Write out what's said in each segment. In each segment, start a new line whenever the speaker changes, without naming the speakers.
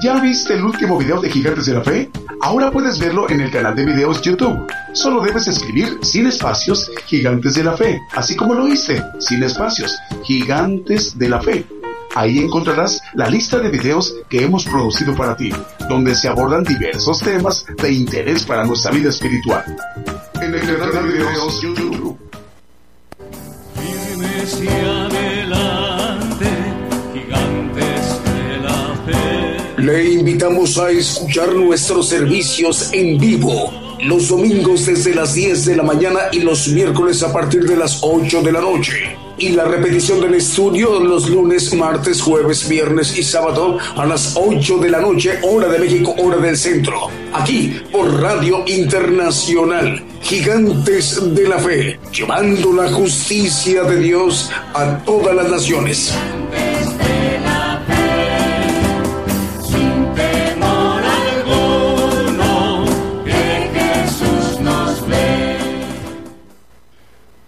¿Ya viste el último video de Gigantes de la Fe? Ahora puedes verlo en el canal de videos YouTube. Solo debes escribir sin espacios Gigantes de la Fe, así como lo oíste, sin espacios, Gigantes de la Fe. Ahí encontrarás la lista de videos que hemos producido para ti, donde se abordan diversos temas de interés para nuestra vida espiritual. En el canal de videos YouTube.
Le invitamos a escuchar nuestros servicios en vivo los domingos desde las 10 de la mañana y los miércoles a partir de las 8 de la noche. Y la repetición del estudio los lunes, martes, jueves, viernes y sábado a las 8 de la noche, hora de México, hora del centro. Aquí por Radio Internacional, Gigantes de la Fe, llevando la justicia de Dios a todas las naciones.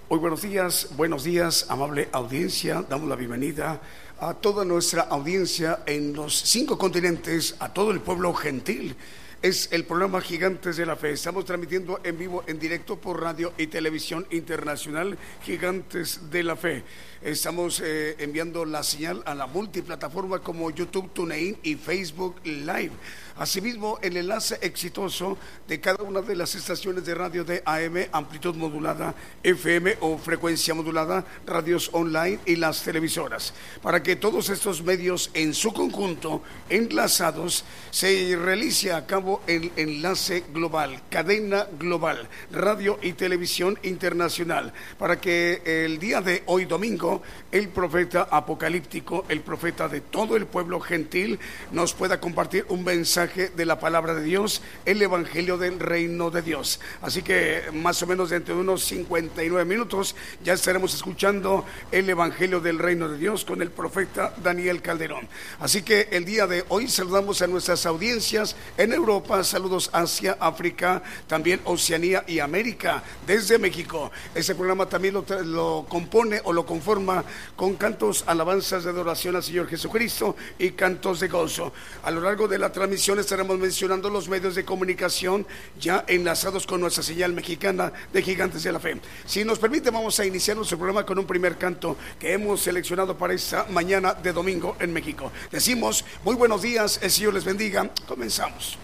Muy buenos días, buenos días, amable audiencia. Damos la bienvenida a toda nuestra audiencia en los cinco continentes, a todo el pueblo gentil. Es el programa Gigantes de la Fe. Estamos transmitiendo en vivo, en directo por radio y televisión internacional Gigantes de la Fe. Estamos eh, enviando la señal a la multiplataforma como YouTube, TuneIn y Facebook Live. Asimismo, el enlace exitoso de cada una de las estaciones de radio de AM, amplitud modulada, FM o frecuencia modulada, radios online y las televisoras, para que todos estos medios en su conjunto, enlazados, se realice a cabo el enlace global, cadena global, radio y televisión internacional, para que el día de hoy domingo, el profeta apocalíptico, el profeta de todo el pueblo gentil, nos pueda compartir un mensaje de la palabra de Dios, el Evangelio del Reino de Dios. Así que más o menos dentro de unos 59 minutos ya estaremos escuchando el Evangelio del Reino de Dios con el profeta Daniel Calderón. Así que el día de hoy saludamos a nuestras audiencias en Europa, saludos Asia, África, también Oceanía y América, desde México. Ese programa también lo, lo compone o lo conforma con cantos, alabanzas de adoración al Señor Jesucristo y cantos de gozo. A lo largo de la transmisión estaremos mencionando los medios de comunicación ya enlazados con nuestra señal mexicana de Gigantes de la Fe. Si nos permite, vamos a iniciar nuestro programa con un primer canto que hemos seleccionado para esta mañana de domingo en México. Decimos, muy buenos días, el Señor les bendiga. Comenzamos.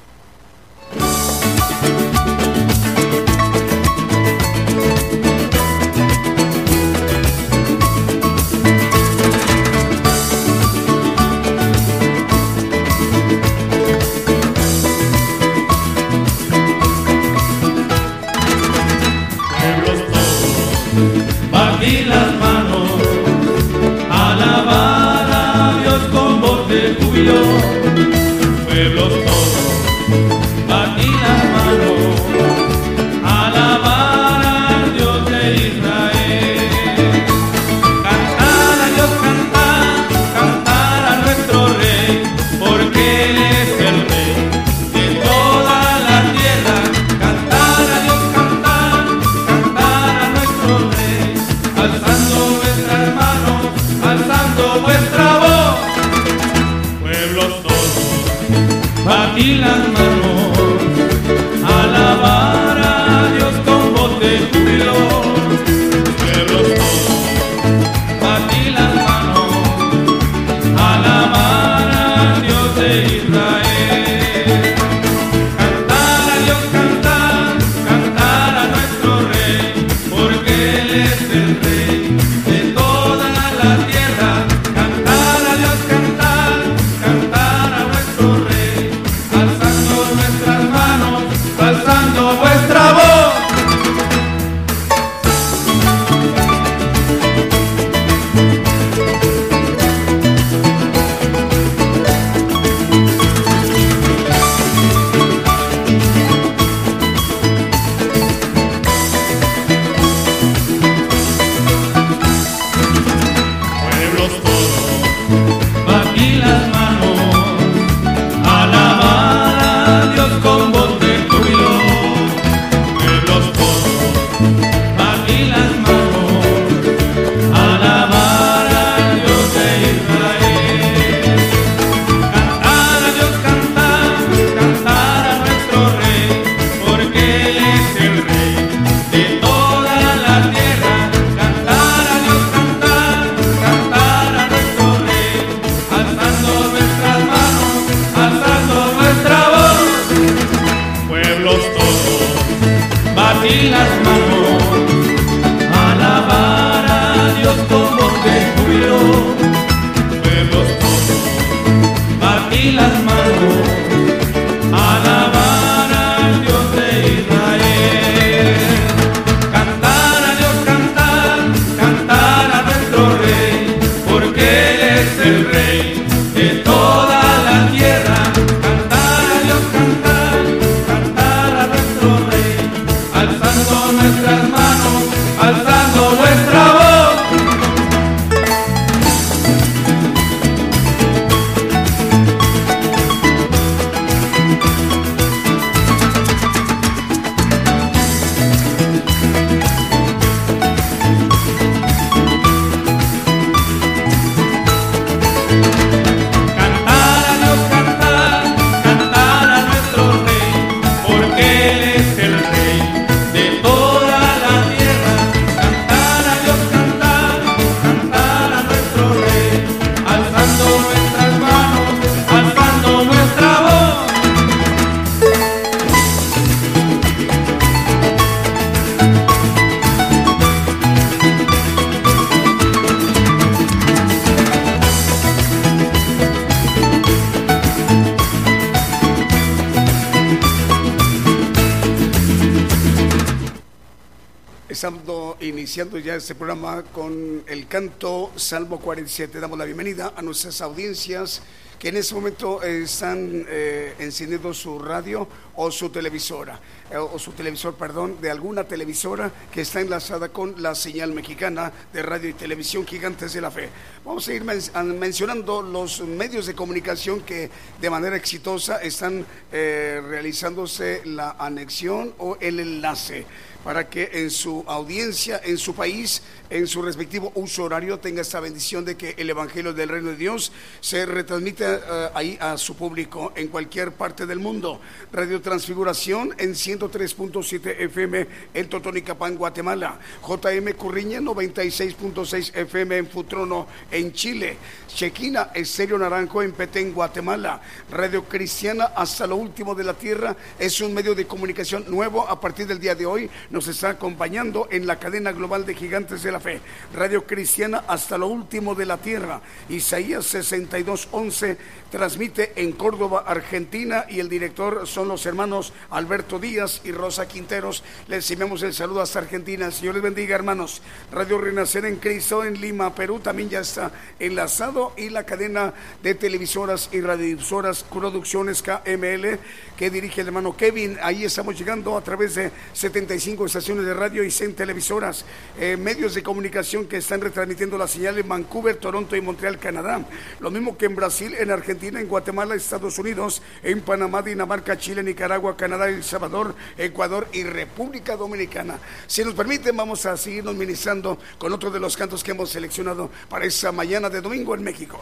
Salmo 47. Damos la bienvenida a nuestras audiencias que en este momento eh, están eh, encendiendo su radio o su televisora, eh, o su televisor, perdón, de alguna televisora que está enlazada con la señal mexicana de radio y televisión Gigantes de la Fe. Vamos a ir mencionando los medios de comunicación que de manera exitosa están realizándose la anexión o el enlace para que en su audiencia, en su país, en su respectivo uso horario, tenga esta bendición de que el Evangelio del Reino de Dios se retransmite eh, ahí a su público en cualquier parte del mundo. Radio Transfiguración en 103.7 FM en Totonicapán, Guatemala. JM Curriña 96.6 FM en Futrono, en Chile. Chequina Estéreo Naranjo en Petén, Guatemala. Radio Cristiana hasta lo último de la tierra es un medio de comunicación nuevo a partir del día de hoy. Nos está acompañando en la cadena global de gigantes de la fe. Radio Cristiana hasta lo último de la tierra. Isaías 62:11 transmite en Córdoba, Argentina y el director son los hermanos Alberto Díaz y Rosa Quinteros. Les enviamos el saludo hasta Argentina. Señor les bendiga, hermanos. Radio Renacer en Cristo en Lima, Perú también ya está enlazado y la cadena de televisoras y radiodifusoras Producciones KML que dirige el hermano Kevin. Ahí estamos llegando a través de 75 estaciones de radio y 100 televisoras, eh, medios de comunicación que están retransmitiendo la señal en Vancouver, Toronto y Montreal, Canadá. Lo mismo que en Brasil, en Argentina, en Guatemala, Estados Unidos, en Panamá, Dinamarca, Chile, Nicaragua, Canadá, El Salvador, Ecuador y República Dominicana. Si nos permiten, vamos a seguirnos ministrando con otro de los cantos que hemos seleccionado para esta mañana de domingo en México.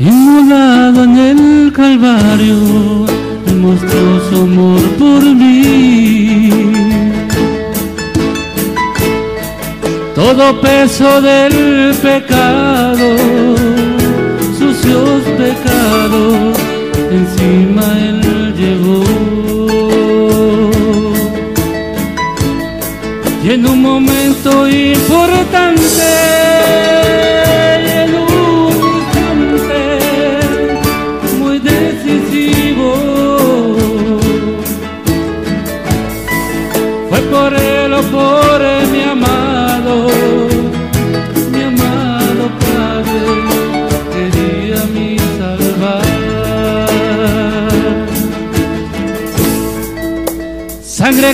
Inmolado en el Calvario, mostró su amor por mí. Todo peso del pecado, sucios pecados, encima él llevó. Y en un momento importante,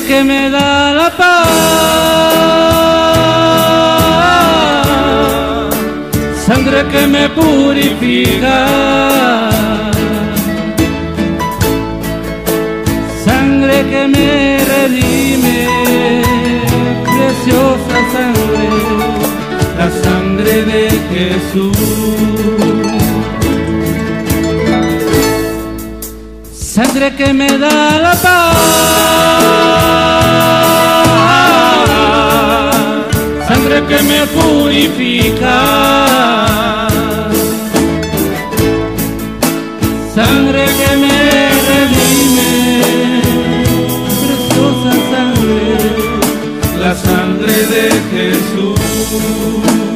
que me da la paz, sangre que me purifica, sangre que me redime,
preciosa sangre, la sangre de Jesús. sangre que me da la paz, sangre que me purifica, sangre que me redime, preciosa sangre,
la sangre de Jesús.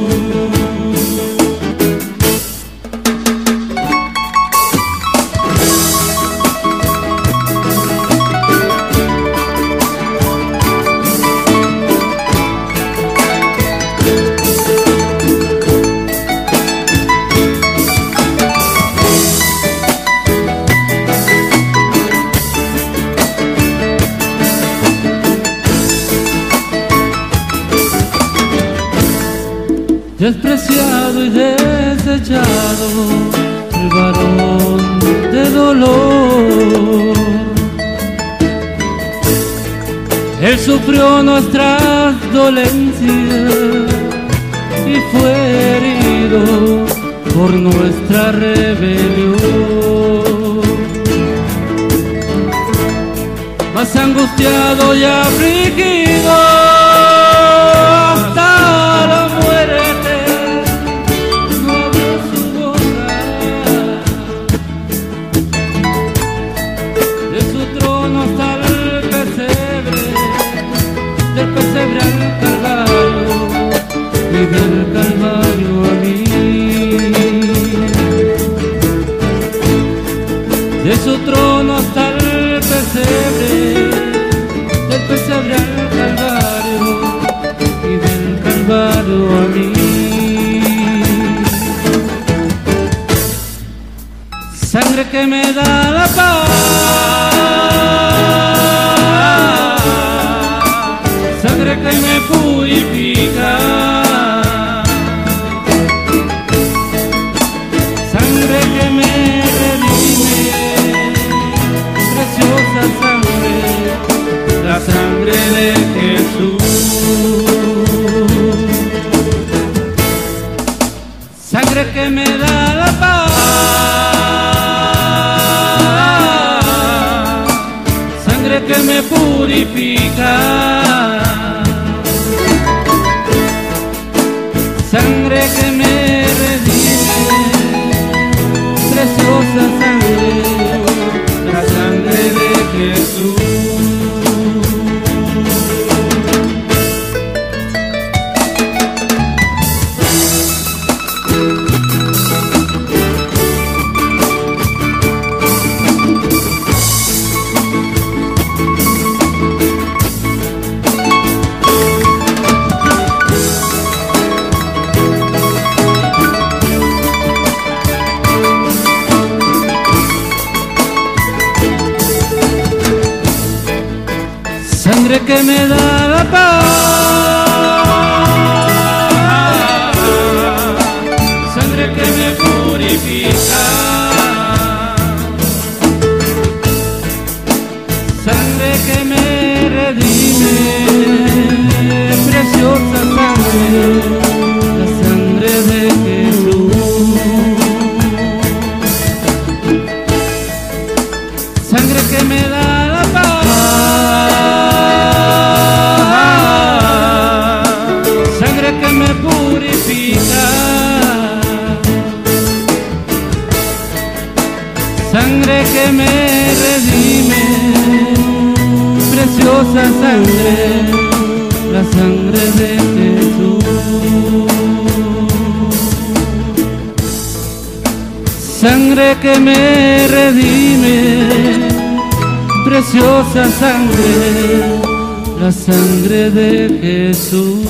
sangre que me redime, preciosa sangre,
la sangre de Jesús.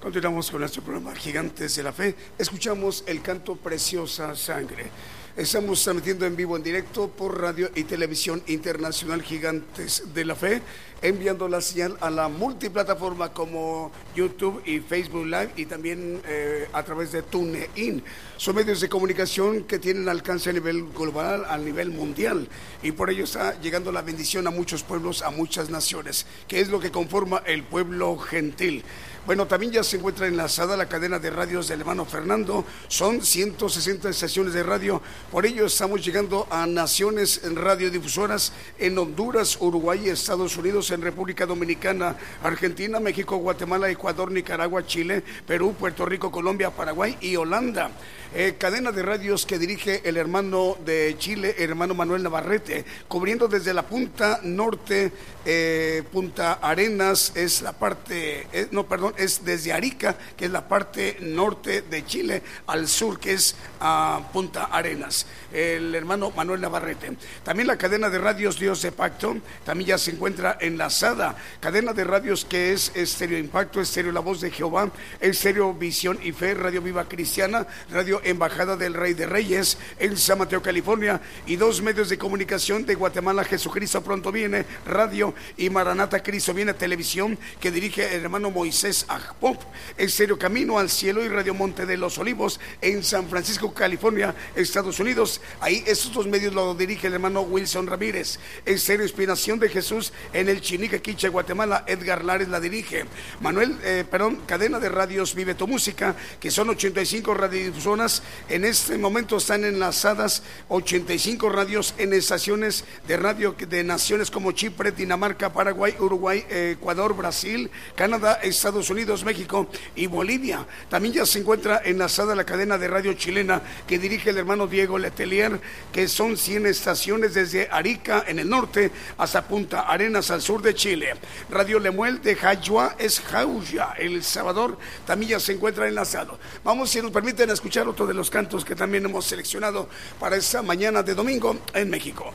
Continuamos con nuestro programa Gigantes de la Fe. Escuchamos el canto Preciosa Sangre. Estamos transmitiendo en vivo, en directo por radio y televisión internacional Gigantes de la Fe, enviando la señal a la multiplataforma como YouTube y Facebook Live y también eh, a través de TuneIn. Son medios de comunicación que tienen alcance a nivel global, a nivel mundial, y por ello está llegando la bendición a muchos pueblos, a muchas naciones, que es lo que conforma el pueblo gentil. Bueno, también ya se encuentra enlazada la cadena de radios del hermano Fernando. Son 160 estaciones de radio. Por ello estamos llegando a naciones radiodifusoras en Honduras, Uruguay, Estados Unidos, en República Dominicana, Argentina, México, Guatemala, Ecuador, Nicaragua, Chile, Perú, Puerto Rico, Colombia, Paraguay y Holanda. Eh, cadena de radios que dirige el hermano de Chile, el hermano Manuel Navarrete, cubriendo desde la punta norte, eh, Punta Arenas, es la parte, eh, no, perdón, es desde Arica, que es la parte norte de Chile, al sur, que es a Punta Arenas, el hermano Manuel Navarrete. También la cadena de radios Dios de Pacto, también ya se encuentra enlazada, cadena de radios que es Estéreo Impacto, Estéreo La Voz de Jehová, Estéreo Visión y Fe, Radio Viva Cristiana, Radio Embajada del Rey de Reyes en San Mateo, California, y dos medios de comunicación de Guatemala, Jesucristo pronto viene, radio, y Maranata Cristo viene, televisión, que dirige el hermano Moisés Agpop, en serio Camino al Cielo y Radio Monte de los Olivos en San Francisco, California, Estados Unidos. Ahí estos dos medios lo dirige el hermano Wilson Ramírez. En serio Inspiración de Jesús en el Chinique, Quiche, Guatemala, Edgar Lares la dirige. Manuel, eh, perdón, cadena de radios Vive tu Música, que son 85 radiodifusoras en este momento están enlazadas 85 radios en estaciones de radio de naciones como Chipre, Dinamarca, Paraguay, Uruguay, Ecuador, Brasil, Canadá, Estados Unidos, México y Bolivia. También ya se encuentra enlazada la cadena de radio chilena que dirige el hermano Diego Letelier, que son 100 estaciones desde Arica en el norte hasta Punta Arenas al sur de Chile. Radio Lemuel de Jayua es Jauya, El Salvador, también ya se encuentra enlazado. Vamos, si nos permiten escuchar otro de los cantos que también hemos seleccionado para esta mañana de domingo en México.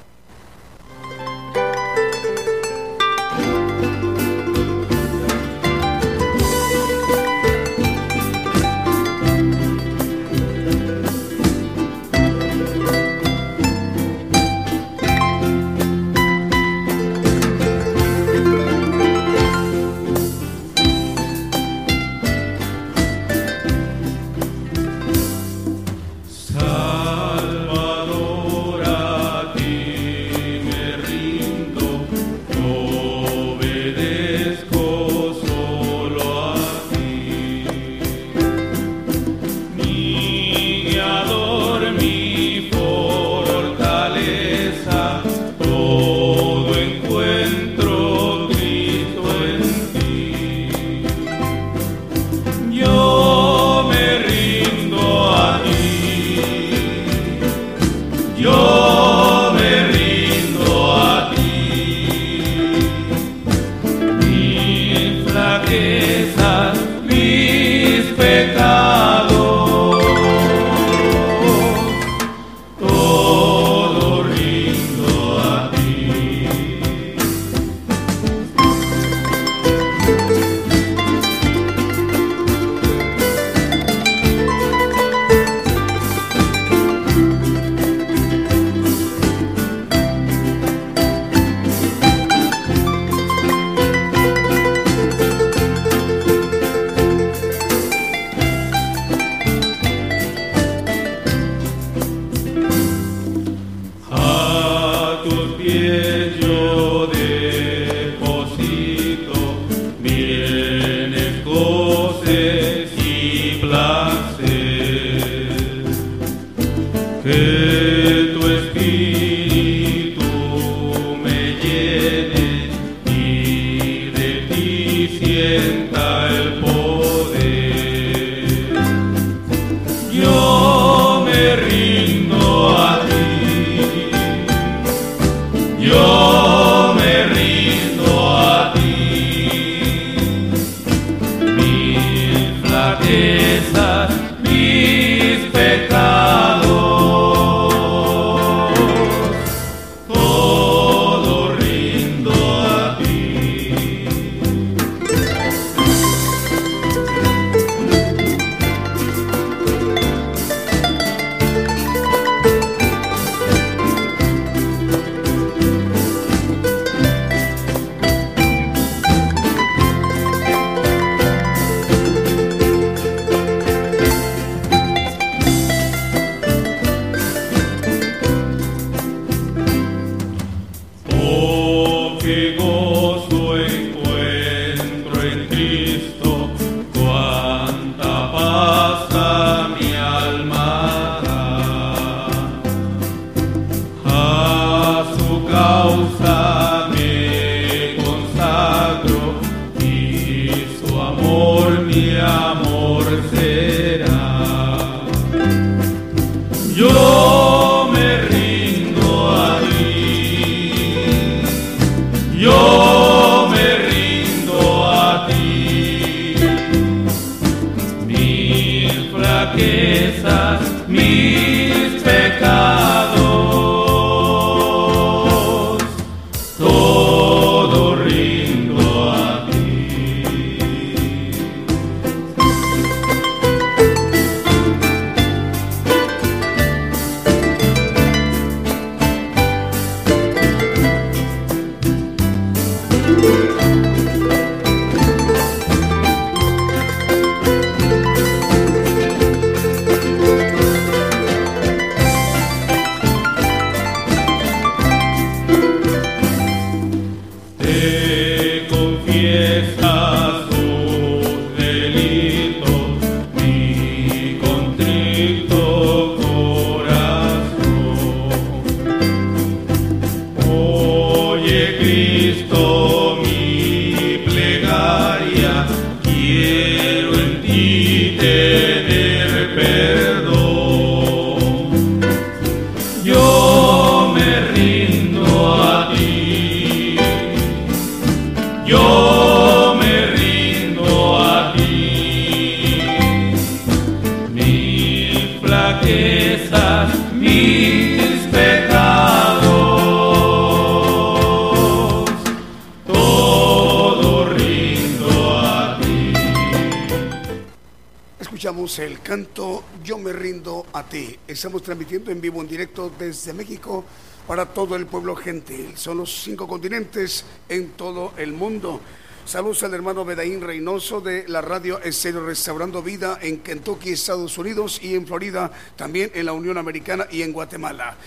Flaquezas, mis pecados. Todo rindo a ti.
Escuchamos el canto Yo me rindo a ti. Estamos transmitiendo en vivo, en directo desde México para todo el pueblo gentil. Son los cinco continentes en todo el mundo. Saludos al hermano Bedaín Reynoso de la radio Estéreo Restaurando Vida en Kentucky, Estados Unidos y en Florida, también en la Unión Americana y en Guatemala.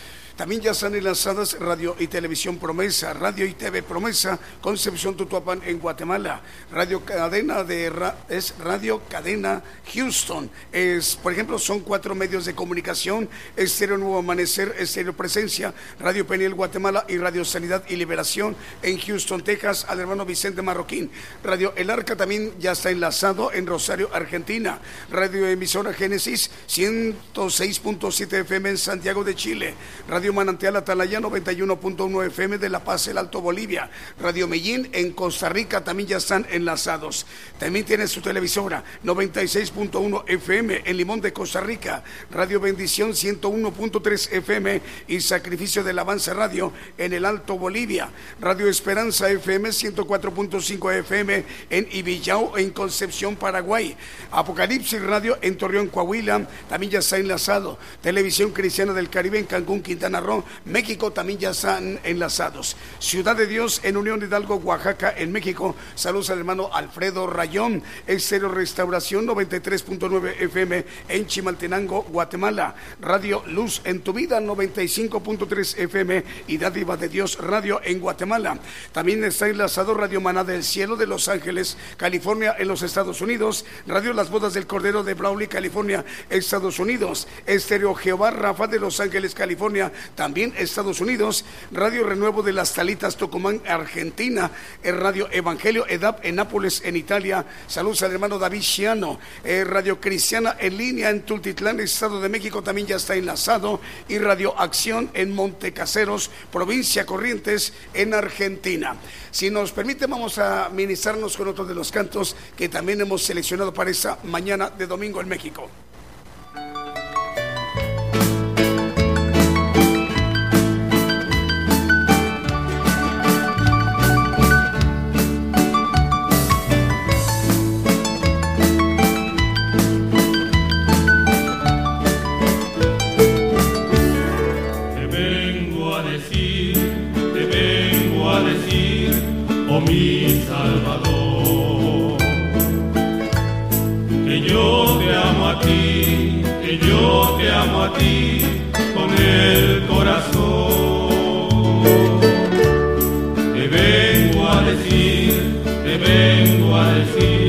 También ya están enlazadas Radio y Televisión Promesa, Radio y TV Promesa, Concepción Tutuapan en Guatemala, Radio Cadena de es Radio Cadena Houston. Es, por ejemplo, son cuatro medios de comunicación: Estéreo Nuevo Amanecer, Estéreo Presencia, Radio Peniel Guatemala y Radio Sanidad y Liberación en Houston, Texas, al hermano Vicente Marroquín. Radio El Arca también ya está enlazado en Rosario, Argentina. Radio Emisora Génesis 106.7 FM en Santiago de Chile. Radio Manantial Atalaya 91.1 FM de La Paz, el Alto Bolivia. Radio Medellín en Costa Rica también ya están enlazados. También tiene su televisora 96.1 FM en Limón de Costa Rica. Radio Bendición 101.3 FM y Sacrificio del Avance Radio en el Alto Bolivia. Radio Esperanza FM 104.5 FM en Ibillao en Concepción, Paraguay. Apocalipsis Radio en Torreón, Coahuila, también ya está enlazado. Televisión Cristiana del Caribe en Cancún, Quintana México también ya están enlazados. Ciudad de Dios en Unión Hidalgo, Oaxaca, en México. Saludos al hermano Alfredo Rayón. Estéreo Restauración 93.9 FM en Chimaltenango, Guatemala. Radio Luz en tu vida 95.3 FM y Dádiva de Dios Radio en Guatemala. También está enlazado Radio Maná del Cielo de Los Ángeles, California, en los Estados Unidos. Radio Las Bodas del Cordero de Brawley, California, Estados Unidos. Estéreo Jehová Rafa de Los Ángeles, California, también Estados Unidos. Radio Renuevo de las Talitas, Tucumán, Argentina. Eh, Radio Evangelio EDAP en Nápoles, en Italia. Saludos al hermano David Chiano. Eh, Radio Cristiana en línea en Tultitlán, Estado de México, también ya está enlazado. Y Radio Acción en Montecaseros, provincia Corrientes, en Argentina. Si nos permite, vamos a ministrarnos con otro de los cantos que también hemos seleccionado para esta mañana de domingo en México.
Mi Salvador, que yo te amo a ti, que yo te amo a ti con el corazón. Te vengo a decir, te vengo a decir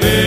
te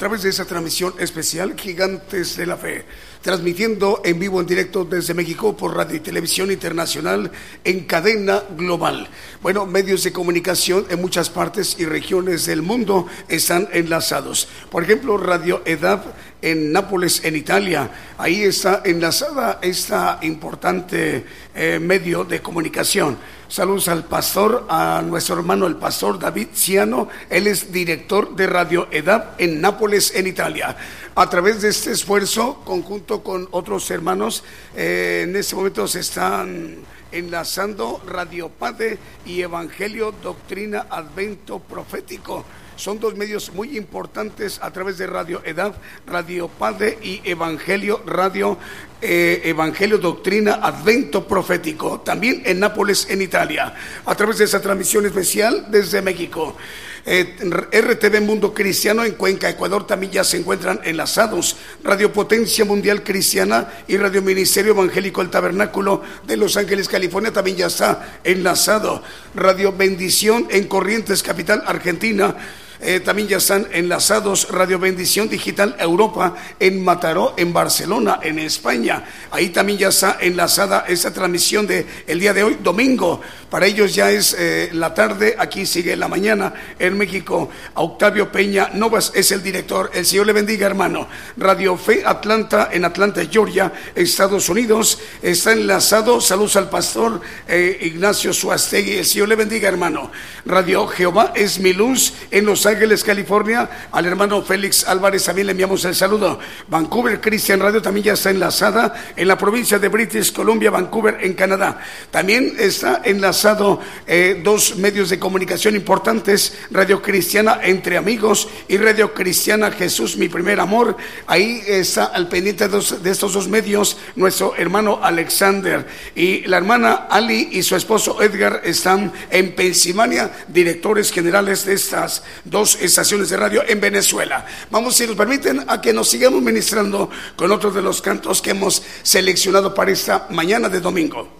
través de esa transmisión especial Gigantes de la Fe, transmitiendo en vivo en directo desde México por Radio y Televisión Internacional en cadena global. Bueno, medios de comunicación en muchas partes y regiones del mundo están enlazados. Por ejemplo, Radio EDAP en Nápoles, en Italia. Ahí está enlazada esta importante eh, medio de comunicación. Saludos al pastor, a nuestro hermano el pastor David Ciano. Él es director de Radio EDAP en Nápoles, en Italia. A través de este esfuerzo, conjunto con otros hermanos, eh, en este momento se están enlazando Radio Padre y Evangelio Doctrina Advento Profético. Son dos medios muy importantes a través de Radio Edad, Radio Padre y Evangelio Radio eh, Evangelio Doctrina Advento Profético, también en Nápoles, en Italia, a través de esa transmisión especial desde México. Eh, RTV Mundo Cristiano en Cuenca, Ecuador, también ya se encuentran enlazados. Radio Potencia Mundial Cristiana y Radio Ministerio Evangélico El Tabernáculo de Los Ángeles, California, también ya está enlazado. Radio Bendición en Corrientes, Capital, Argentina. Eh, también ya están enlazados Radio Bendición Digital Europa en Mataró, en Barcelona, en España. Ahí también ya está enlazada esta transmisión de el día de hoy, domingo. Para ellos ya es eh, la tarde, aquí sigue la mañana en México. Octavio Peña Novas es el director. El Señor le bendiga, hermano. Radio Fe Atlanta en Atlanta, Georgia, Estados Unidos. Está enlazado. Saludos al pastor eh, Ignacio Suastegui. El Señor le bendiga, hermano. Radio Jehová es mi luz en Los Ángeles, California. Al hermano Félix Álvarez también le enviamos el saludo. Vancouver Christian Radio también ya está enlazada en la provincia de British Columbia, Vancouver, en Canadá. También está enlazado eh, dos medios de comunicación importantes, Radio Cristiana Entre Amigos y Radio Cristiana Jesús, mi primer amor. Ahí está al pendiente de, dos- de estos dos medios nuestro hermano Alexander y la hermana Ali y su esposo Edgar están en Pensilvania, directores generales de estas dos estaciones de radio en Venezuela. Vamos, si nos permiten, a que nos sigamos ministrando con otros de los cantos que hemos seleccionado para esta mañana de domingo.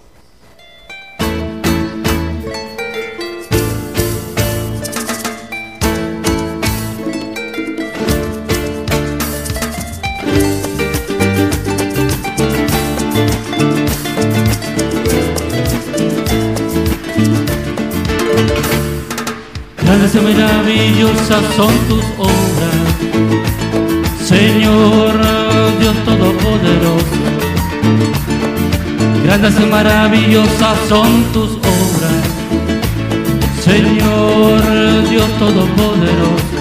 Grandes y maravillosas son tus obras, Señor Dios Todopoderoso. Grandes y maravillosas son tus obras, Señor Dios Todopoderoso.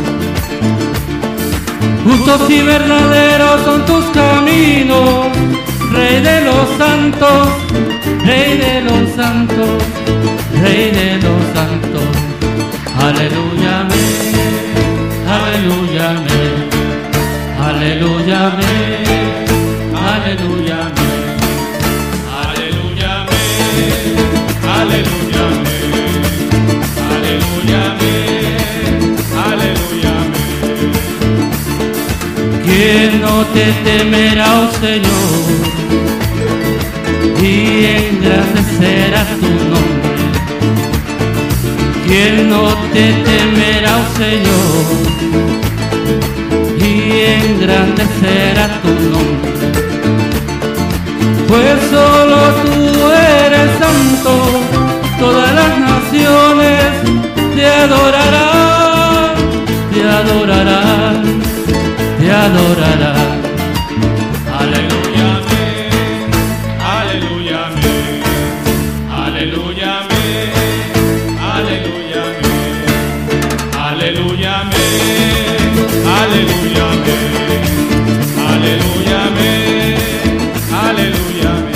Justos y verdaderos son tus caminos, Rey de los santos, Rey de los santos, Rey de los santos. Aleluya, aleluya, aleluya, aleluya.
aleluya, aleluya, aleluya.
¿Quién no te temerá, oh Señor, y engrandecerá tu nombre? ¿Quién no te temerá, oh Señor, y engrandecerá tu nombre? Pues solo tú eres santo todas las naciones te adorarán, te adorarán, te adorarán.
Aleluya.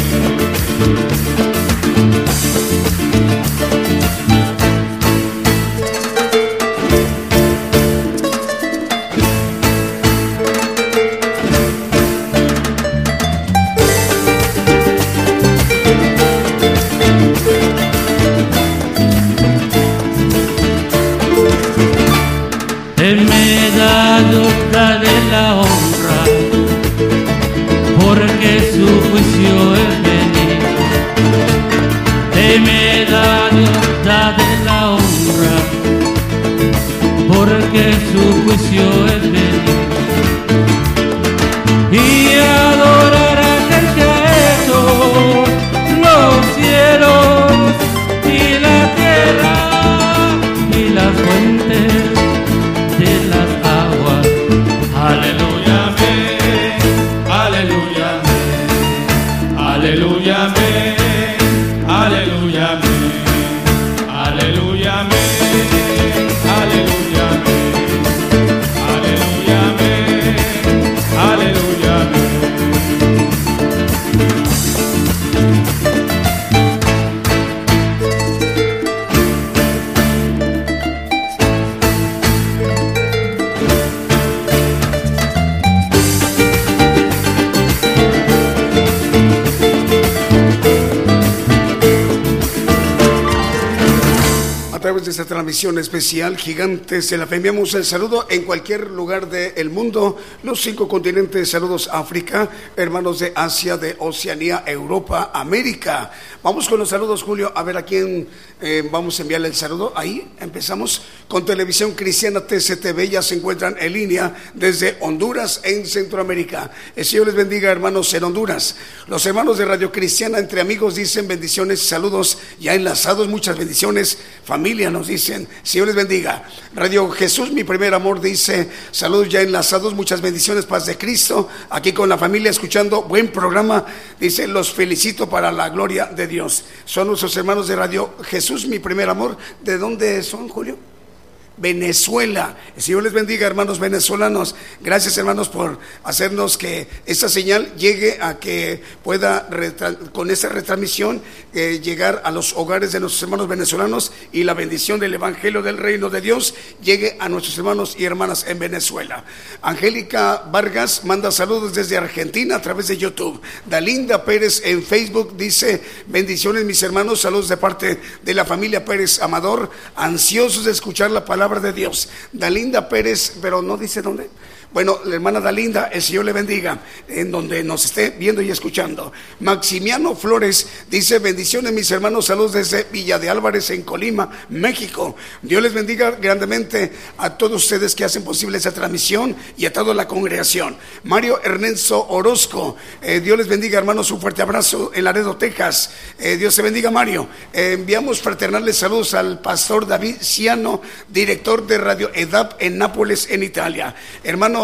Transmisión especial Gigantes de la. Enviamos el saludo en cualquier lugar del mundo, los cinco continentes. Saludos África, hermanos de Asia, de Oceanía, Europa, América. Vamos con los saludos, Julio. A ver a quién eh, vamos a enviarle el saludo. Ahí empezamos con Televisión Cristiana TCTV. Ya se encuentran en línea desde Honduras, en Centroamérica. El Señor les bendiga, hermanos, en Honduras. Los hermanos de Radio Cristiana, entre amigos, dicen bendiciones, saludos ya enlazados. Muchas bendiciones. Familia nos dicen, Señor les bendiga. Radio Jesús, mi primer amor, dice, saludos ya enlazados. Muchas bendiciones, paz de Cristo. Aquí con la familia escuchando buen programa. Dice, los felicito para la gloria de Dios. Son nuestros hermanos de Radio Jesús mi primer amor. ¿De dónde son, Julio? Venezuela. El Señor les bendiga, hermanos venezolanos. Gracias, hermanos, por hacernos que esta señal llegue a que pueda, con esta retransmisión, eh, llegar a los hogares de nuestros hermanos venezolanos y la bendición del Evangelio del Reino de Dios llegue a nuestros hermanos y hermanas en Venezuela. Angélica Vargas manda saludos desde Argentina a través de YouTube. Dalinda Pérez en Facebook dice, bendiciones mis hermanos, saludos de parte de la familia Pérez Amador, ansiosos de escuchar la palabra de Dios. Dalinda Pérez, pero no dice dónde. Bueno, la hermana Dalinda, el Señor le bendiga, en donde nos esté viendo y escuchando. Maximiano Flores dice, bendiciones mis hermanos, saludos desde Villa de Álvarez en Colima, México. Dios les bendiga grandemente a todos ustedes que hacen posible esa transmisión y a toda la congregación. Mario Ernesto Orozco, eh, Dios les bendiga hermanos, un fuerte abrazo en Laredo, Texas. Eh, Dios se bendiga Mario. Eh, enviamos fraternales saludos al pastor David Ciano, director de Radio EDAP en Nápoles, en Italia. Hermano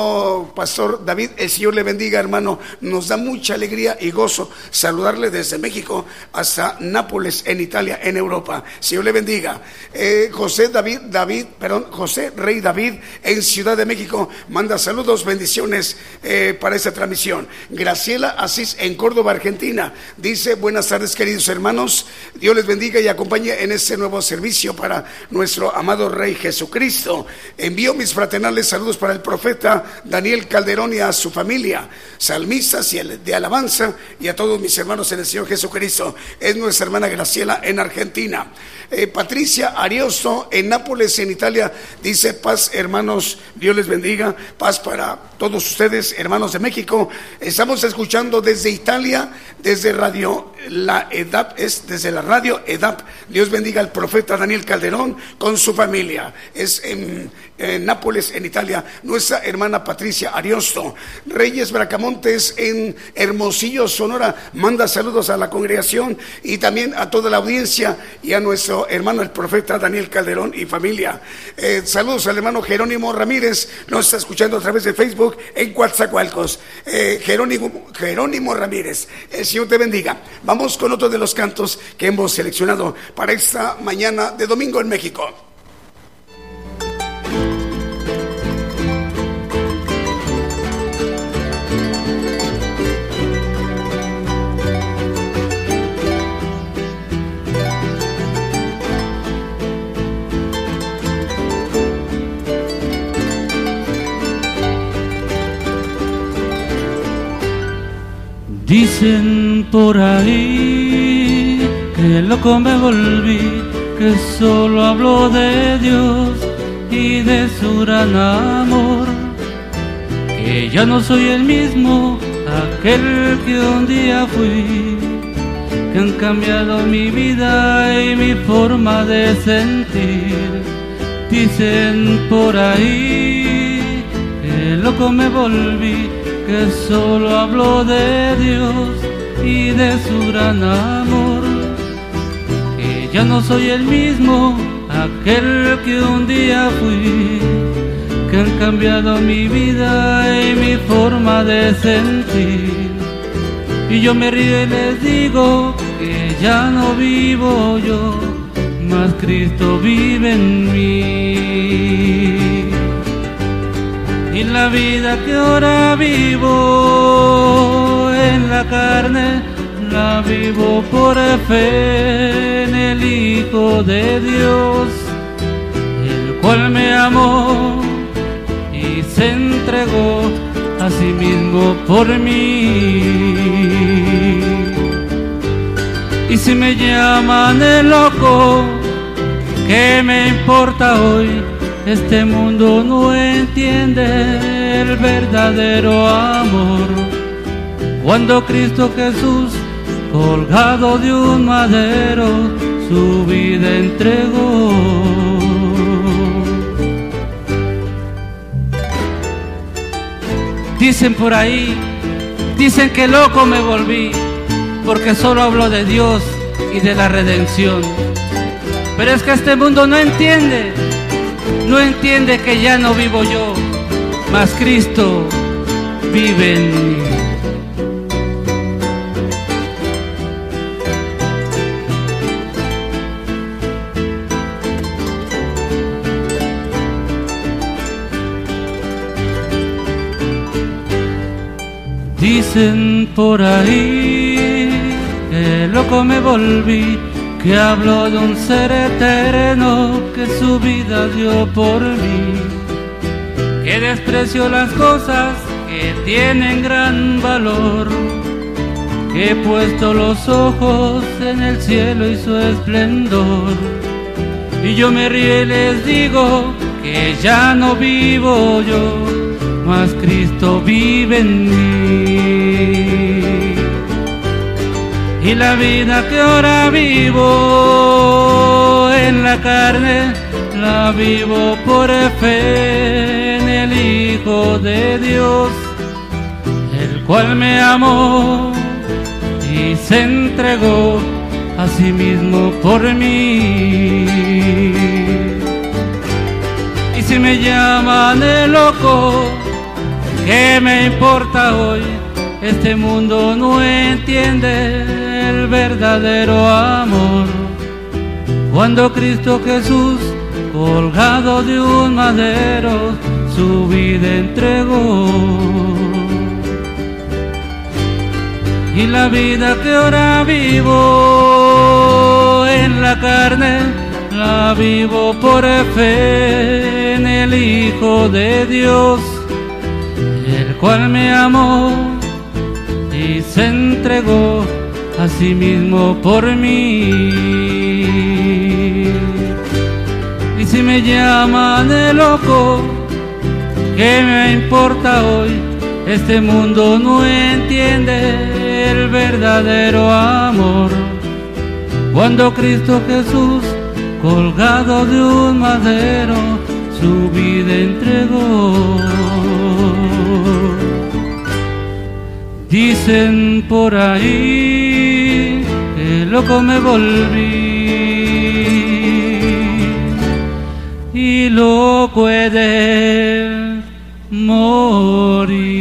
pastor David, el Señor le bendiga, hermano. Nos da mucha alegría y gozo saludarle desde México hasta Nápoles, en Italia, en Europa. Señor le bendiga. Eh, José David, David, perdón, José Rey David, en Ciudad de México, manda saludos, bendiciones eh, para esta transmisión. Graciela Asís, en Córdoba, Argentina, dice, buenas tardes, queridos hermanos. Dios les bendiga y acompañe en este nuevo servicio para nuestro amado Rey Jesucristo. Envío mis fraternales saludos para el profeta Daniel Calderón y a su familia, salmistas y de alabanza y a todos mis hermanos en el Señor Jesucristo. Es nuestra hermana Graciela en Argentina. Eh, Patricia Ariosto en Nápoles, en Italia, dice paz hermanos, Dios les bendiga, paz para todos ustedes, hermanos de México. Estamos escuchando desde Italia, desde Radio La Edad, es desde la radio EDAP. Dios bendiga al profeta Daniel Calderón con su familia. Es en, en Nápoles, en Italia, nuestra hermana Patricia Ariosto. Reyes Bracamontes en Hermosillo, Sonora, manda saludos a la congregación y también a toda la audiencia y a nuestro hermano el profeta Daniel Calderón y familia. Eh, saludos al hermano Jerónimo Ramírez, nos está escuchando a través de Facebook en Coatzacoalcos. Eh, Jerónimo, Jerónimo Ramírez, el Señor te bendiga. Vamos con otro de los cantos que hemos seleccionado para esta mañana de domingo en México.
Dicen por ahí que loco me volví, que solo hablo de Dios y de su gran amor, que ya no soy el mismo, aquel que un día fui, que han cambiado mi vida y mi forma de sentir. Dicen por ahí que loco me volví que solo hablo de Dios y de su gran amor, que ya no soy el mismo, aquel que un día fui, que han cambiado mi vida y mi forma de sentir. Y yo me río y les digo que ya no vivo yo, mas Cristo vive en mí la vida que ahora vivo en la carne, la vivo por fe en el Hijo de Dios, el cual me amó y se entregó a sí mismo por mí. Y si me llaman el loco, ¿qué me importa hoy? Este mundo no entiende el verdadero amor. Cuando Cristo Jesús, colgado de un madero, su vida entregó. Dicen por ahí, dicen que loco me volví, porque solo hablo de Dios y de la redención. Pero es que este mundo no entiende no entiende que ya no vivo yo, mas Cristo vive en mí. Dicen por ahí que loco me volví que hablo de un ser eterno que su vida dio por mí, que desprecio las cosas que tienen gran valor, que he puesto los ojos en el cielo y su esplendor, y yo me río y les digo que ya no vivo yo, mas Cristo vive en mí y la vida que ahora vivo en la carne, la vivo por fe en el Hijo de Dios, el cual me amó y se entregó a sí mismo por mí. Y si me llaman el loco, ¿Qué me importa hoy? Este mundo no entiende verdadero amor. Cuando Cristo Jesús, colgado de un madero, su vida entregó. Y la vida que ahora vivo en la carne, la vivo por fe en el Hijo de Dios el cual me amó y se entregó a sí mismo por mí. Y si me llaman de loco, ¿qué me importa hoy? Este mundo no entiende el verdadero amor. Cuando Cristo Jesús, colgado de un madero, su vida entregó. Dicen por ahí loco me volví y loco he de morir.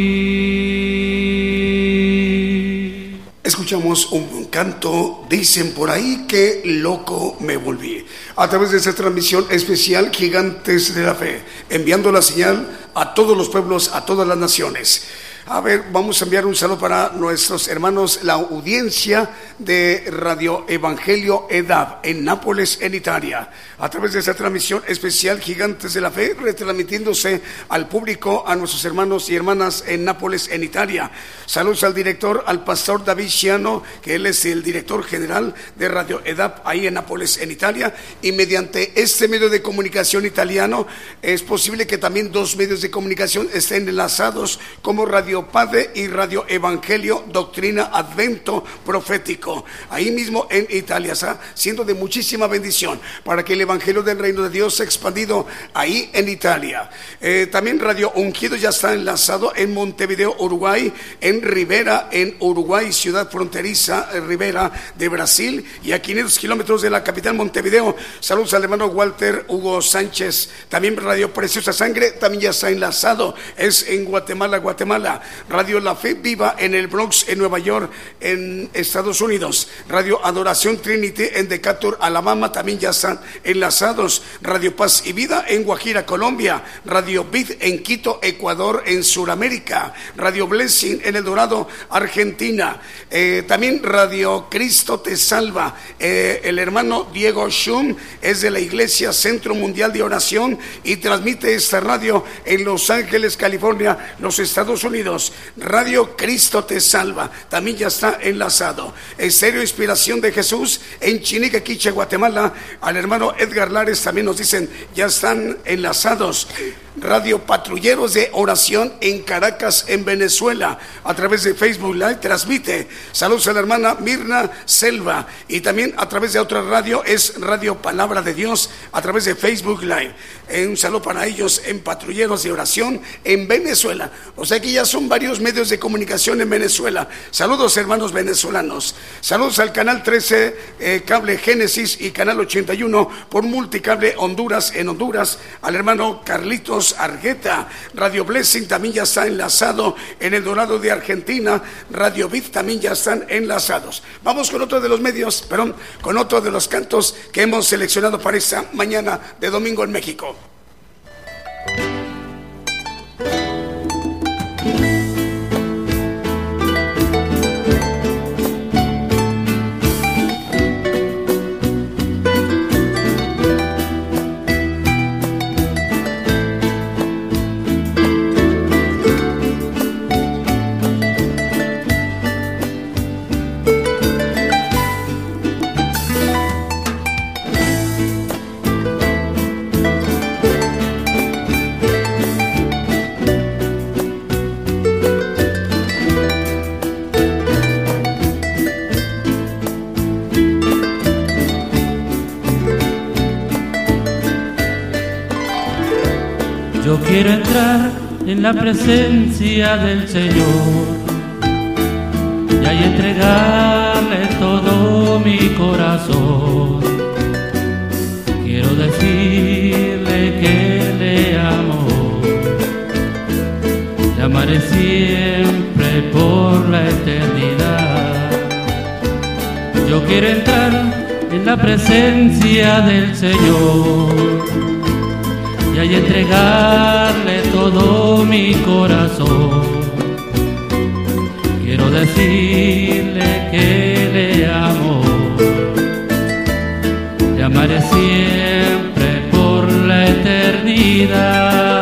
Escuchamos un canto, dicen por ahí que loco me volví. A través de esta transmisión especial Gigantes de la Fe, enviando la señal a todos los pueblos, a todas las naciones. A ver, vamos a enviar un saludo para nuestros hermanos, la audiencia de Radio Evangelio EDAV en Nápoles, en Italia, a través de esta transmisión especial Gigantes de la Fe, retransmitiéndose al público, a nuestros hermanos y hermanas en Nápoles, en Italia. Saludos al director, al pastor David Ciano, que él es el director general de Radio EDAV ahí en Nápoles, en Italia, y mediante este medio de comunicación italiano es posible que también dos medios de comunicación estén enlazados como Radio Padre y Radio Evangelio, Doctrina Advento Profético, ahí mismo en Italia, siendo de muchísima bendición. Para que el Evangelio del Reino de Dios expandido ahí en Italia. Eh, también Radio Ungido ya está enlazado en Montevideo, Uruguay, en Rivera, en Uruguay, ciudad fronteriza, eh, Rivera de Brasil, y a 500 kilómetros de la capital Montevideo. Saludos al hermano Walter Hugo Sánchez. También Radio Preciosa Sangre, también ya está enlazado, es en Guatemala, Guatemala. Radio La Fe Viva en el Bronx, en Nueva York, en Estados Unidos. Radio Adoración Trinity en Decatur, Alabama, también ya están enlazados. Radio Paz y Vida en Guajira, Colombia. Radio Vid en Quito, Ecuador, en Sudamérica. Radio Blessing en El Dorado, Argentina. Eh, también Radio Cristo Te Salva. Eh, el hermano Diego Schum es de la Iglesia Centro Mundial de Oración y transmite esta radio en Los Ángeles, California, los Estados Unidos. Radio Cristo Te Salva. También ya está enlazado. Estéreo Inspiración de Jesús en Chiniquequiche, Guatemala. Al hermano Edgar Lares también nos dicen, ya están enlazados. Radio Patrulleros de Oración en Caracas, en Venezuela, a través de Facebook Live, transmite. Saludos a la hermana Mirna Selva y también a través de otra radio es Radio Palabra de Dios, a través de Facebook Live. Eh, un saludo para ellos en Patrulleros de Oración en Venezuela. O sea que ya son varios medios de comunicación en Venezuela. Saludos hermanos venezolanos. Saludos al canal 13, eh, Cable Génesis y canal 81 por Multicable Honduras en Honduras, al hermano Carlitos Argueta. Radio Blessing también ya está enlazado en el Dorado de Argentina. Radio Vid también ya están enlazados. Vamos con otro de los medios, perdón, con otro de los cantos que hemos seleccionado para esta mañana de domingo en México.
La presencia del Señor y ahí entregarle todo mi corazón. Quiero decirle que le amo, le amaré siempre por la eternidad. Yo quiero entrar en la presencia del Señor y ahí entregarle todo mi corazón. Quiero decirle que le amo, le amaré siempre por la eternidad.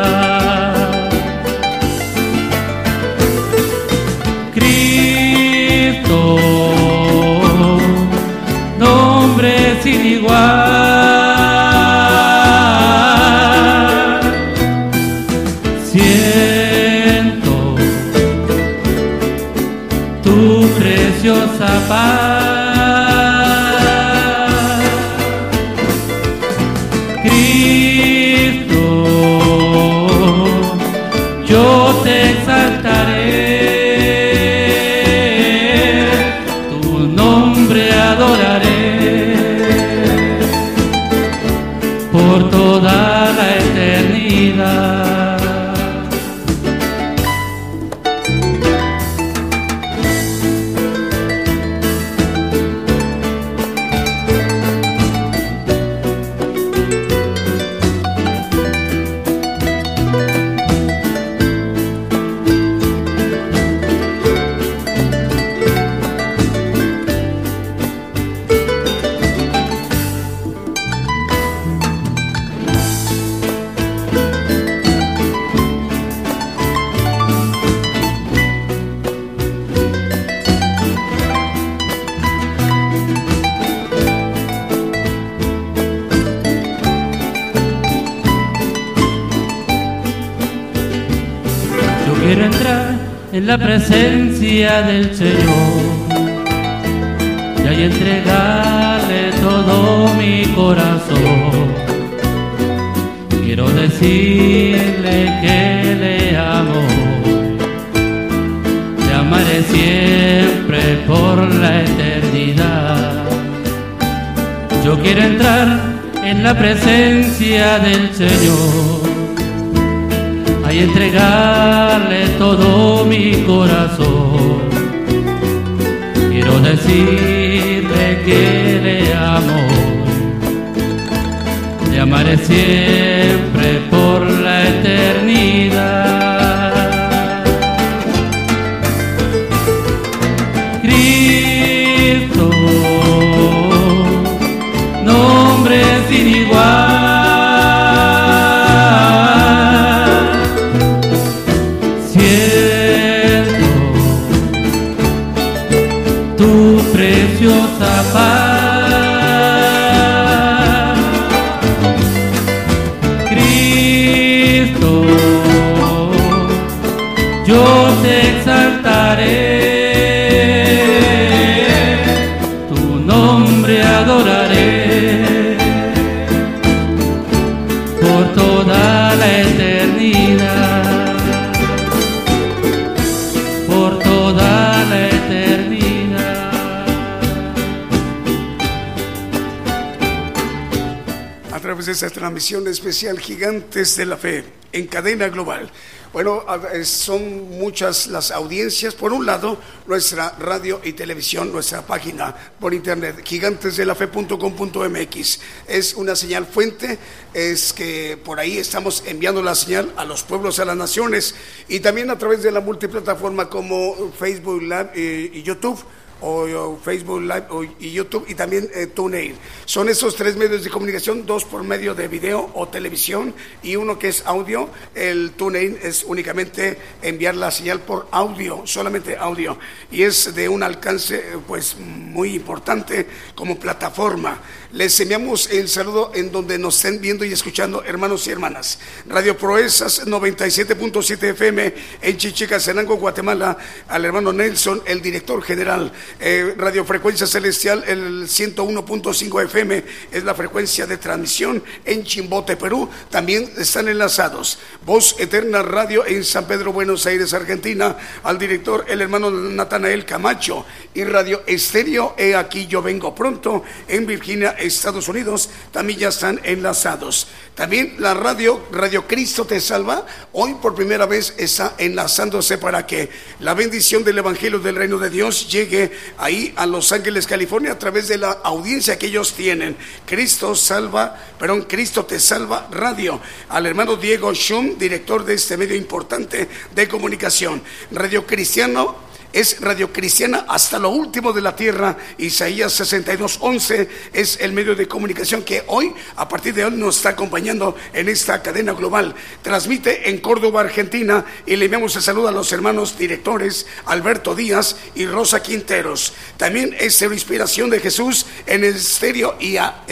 Transmisión especial Gigantes de la Fe en cadena global. Bueno, eh, son muchas las audiencias. Por un lado, nuestra radio y televisión, nuestra página por internet, gigantesdelafe.com.mx. Es una señal fuente, es que por ahí estamos enviando la señal a los pueblos, a las naciones, y también a través de la multiplataforma como Facebook Live eh, y YouTube o, Facebook Live y YouTube y también eh, TuneIn. Son esos tres medios de comunicación, dos por medio de video o televisión y uno que es audio. El TuneIn es únicamente enviar la señal por audio, solamente audio, y es de un alcance eh, pues muy importante como plataforma. Les enviamos el saludo en donde nos estén viendo y escuchando hermanos y hermanas. Radio Proezas 97.7 FM en Chichicastenango, Guatemala, al hermano Nelson, el director general.
Eh, Radio Frecuencia Celestial, el 101.5 FM es la frecuencia de transmisión en Chimbote, Perú. También están enlazados. Voz Eterna Radio en San Pedro, Buenos Aires, Argentina, al director, el hermano Natanael Camacho. Y Radio Estéreo, He aquí yo vengo pronto, en Virginia, Estados Unidos, también ya están enlazados. También la radio, Radio Cristo te salva, hoy por primera vez está enlazándose para que la bendición del Evangelio del Reino de Dios llegue ahí a Los Ángeles, California, a través de la audiencia que ellos tienen. Cristo salva, perdón, Cristo te salva radio. Al hermano Diego Schum, director de este medio importante de comunicación. Radio Cristiano es radio cristiana hasta lo último de la tierra. Isaías 62, 11 es el medio de comunicación que hoy, a partir de hoy, nos está acompañando en esta cadena global. Transmite en Córdoba, Argentina, y le enviamos el saludo a los hermanos directores Alberto Díaz y Rosa Quinteros. También es Inspiración de Jesús en el estéreo y a,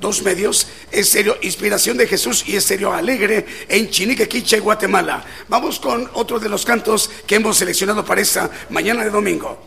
dos medios, Estéreo Inspiración de Jesús y Estéreo Alegre en Chinique, Quiche, Guatemala. Vamos con otro de los cantos que hemos seleccionado para esta mañana de domingo.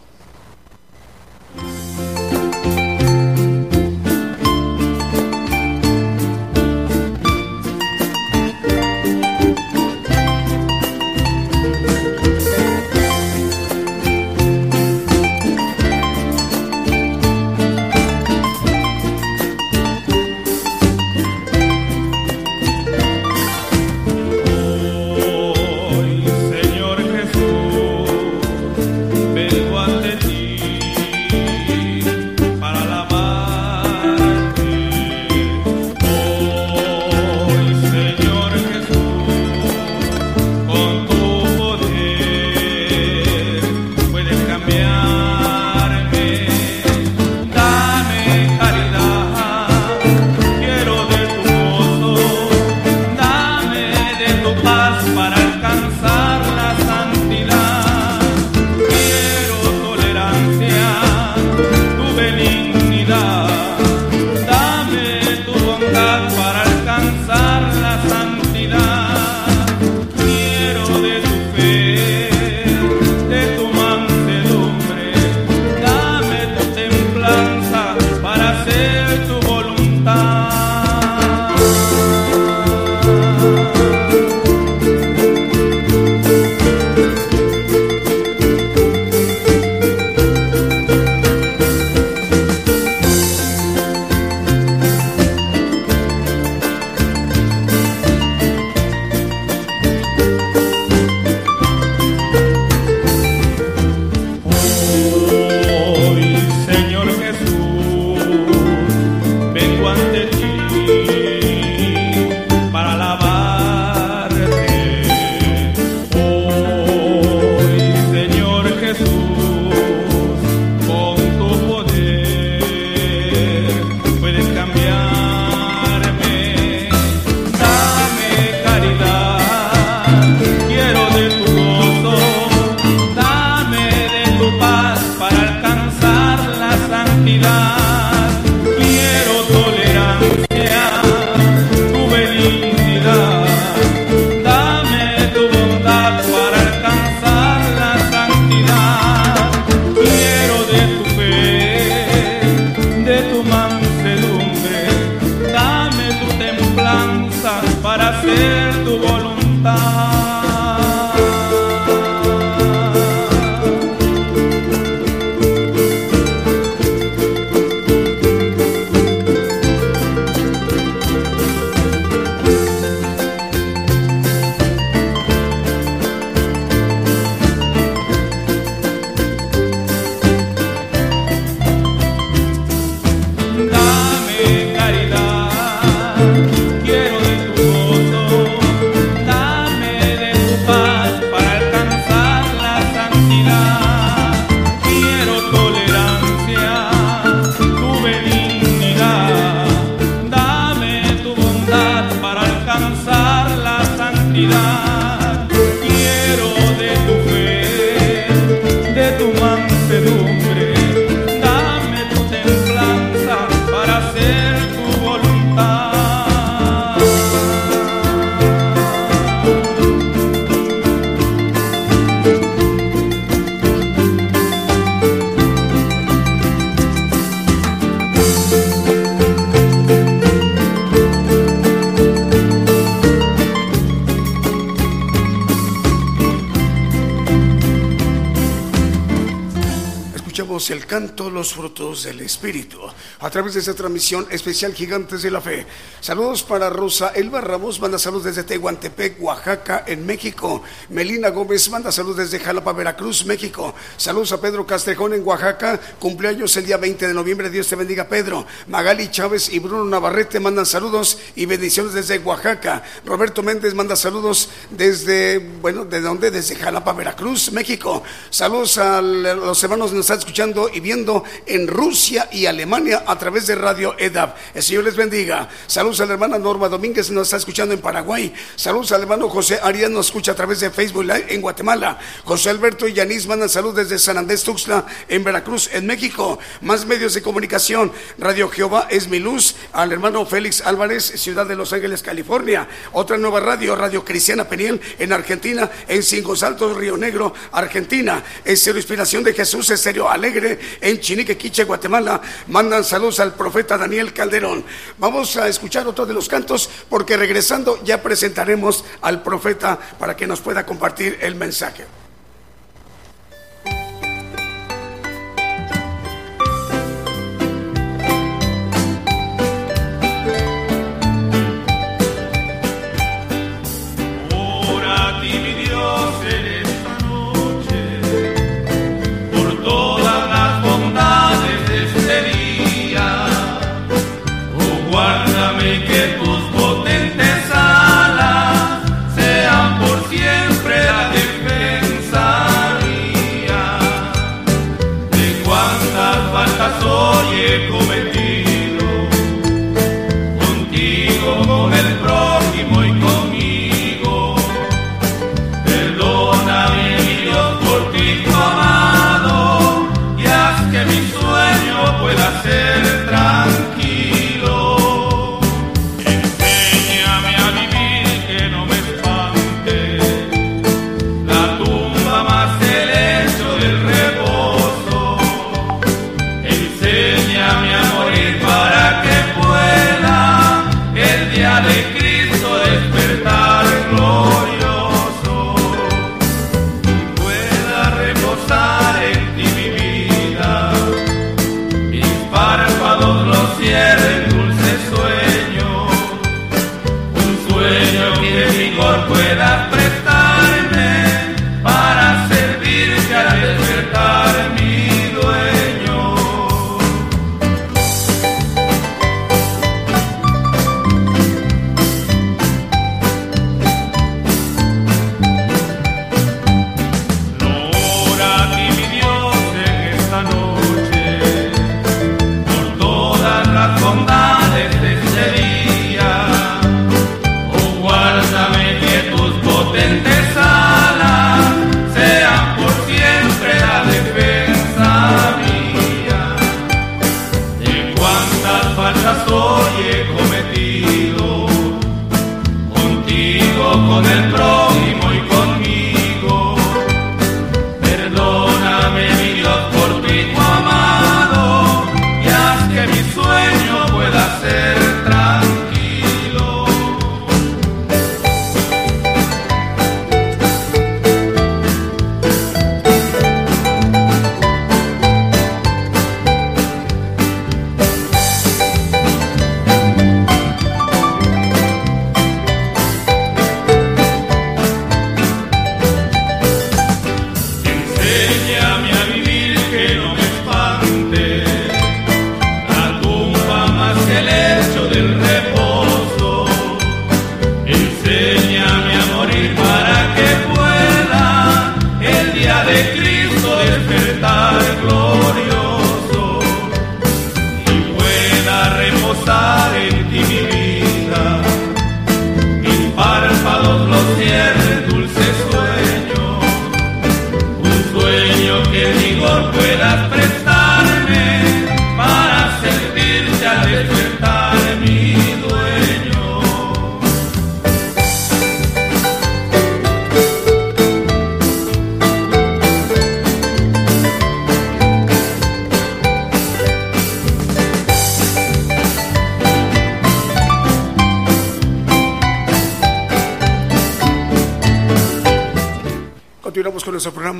Del Espíritu a través de esta transmisión especial Gigantes de la Fe. Saludos para Rosa Elba Ramos, manda saludos desde Tehuantepec, Oaxaca, en México. Melina Gómez manda saludos desde Jalapa, Veracruz, México. Saludos a Pedro Castrejón en Oaxaca, cumpleaños el día 20 de noviembre. Dios te bendiga, Pedro. Magali Chávez y Bruno Navarrete mandan saludos y bendiciones desde Oaxaca. Roberto Méndez manda saludos desde, bueno, ¿de dónde? Desde Jalapa, Veracruz, México. Saludos a los hermanos que y viendo en Rusia y Alemania a través de Radio EDAP. El Señor les bendiga. Saludos a la hermana Norma Domínguez, nos está escuchando en Paraguay. Saludos al hermano José Arias, nos escucha a través de Facebook Live en Guatemala. José Alberto y Yanis mandan saludos desde San Andrés Tuxtla, en Veracruz, en México. Más medios de comunicación. Radio Jehová es mi luz. Al hermano Félix Álvarez, Ciudad de Los Ángeles, California. Otra nueva radio, Radio Cristiana Peniel, en Argentina, en Cinco Saltos, Río Negro, Argentina. Es la inspiración de Jesús Estéreo Alegre en Chinique, Quiche, Guatemala. Mandan saludos al profeta Daniel Calderón. Vamos a escuchar otro de los cantos porque regresando ya presentaremos al profeta para que nos pueda compartir el mensaje.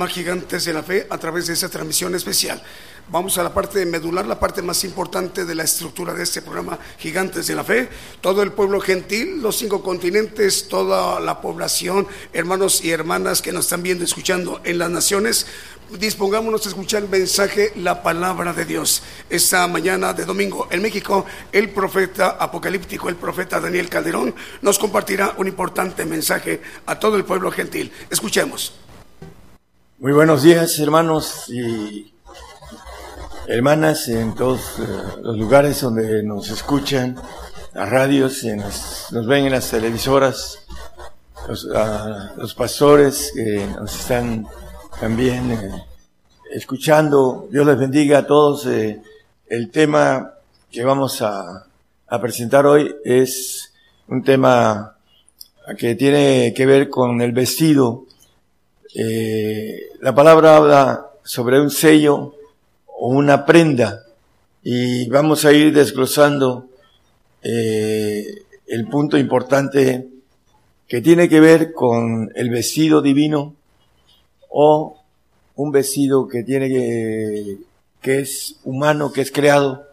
Gigantes de la Fe a través de esta transmisión especial. Vamos a la parte medular, la parte más importante de la estructura de este programa Gigantes de la Fe. Todo el pueblo gentil, los cinco continentes, toda la población, hermanos y hermanas que nos están viendo, escuchando en las naciones, dispongámonos a escuchar el mensaje, la palabra de Dios. Esta mañana de domingo en México, el profeta apocalíptico, el profeta Daniel Calderón, nos compartirá un importante mensaje a todo el pueblo gentil. Escuchemos.
Muy buenos días, hermanos y hermanas en todos eh, los lugares donde nos escuchan, las radios, nos, ven en las televisoras, los, los pastores que nos están también eh, escuchando. Dios les bendiga a todos. Eh, el tema que vamos a, a, presentar hoy es un tema que tiene que ver con el vestido. Eh, la palabra habla sobre un sello o una prenda y vamos a ir desglosando el punto importante que tiene que ver con el vestido divino o un vestido que tiene que, que es humano, que es creado,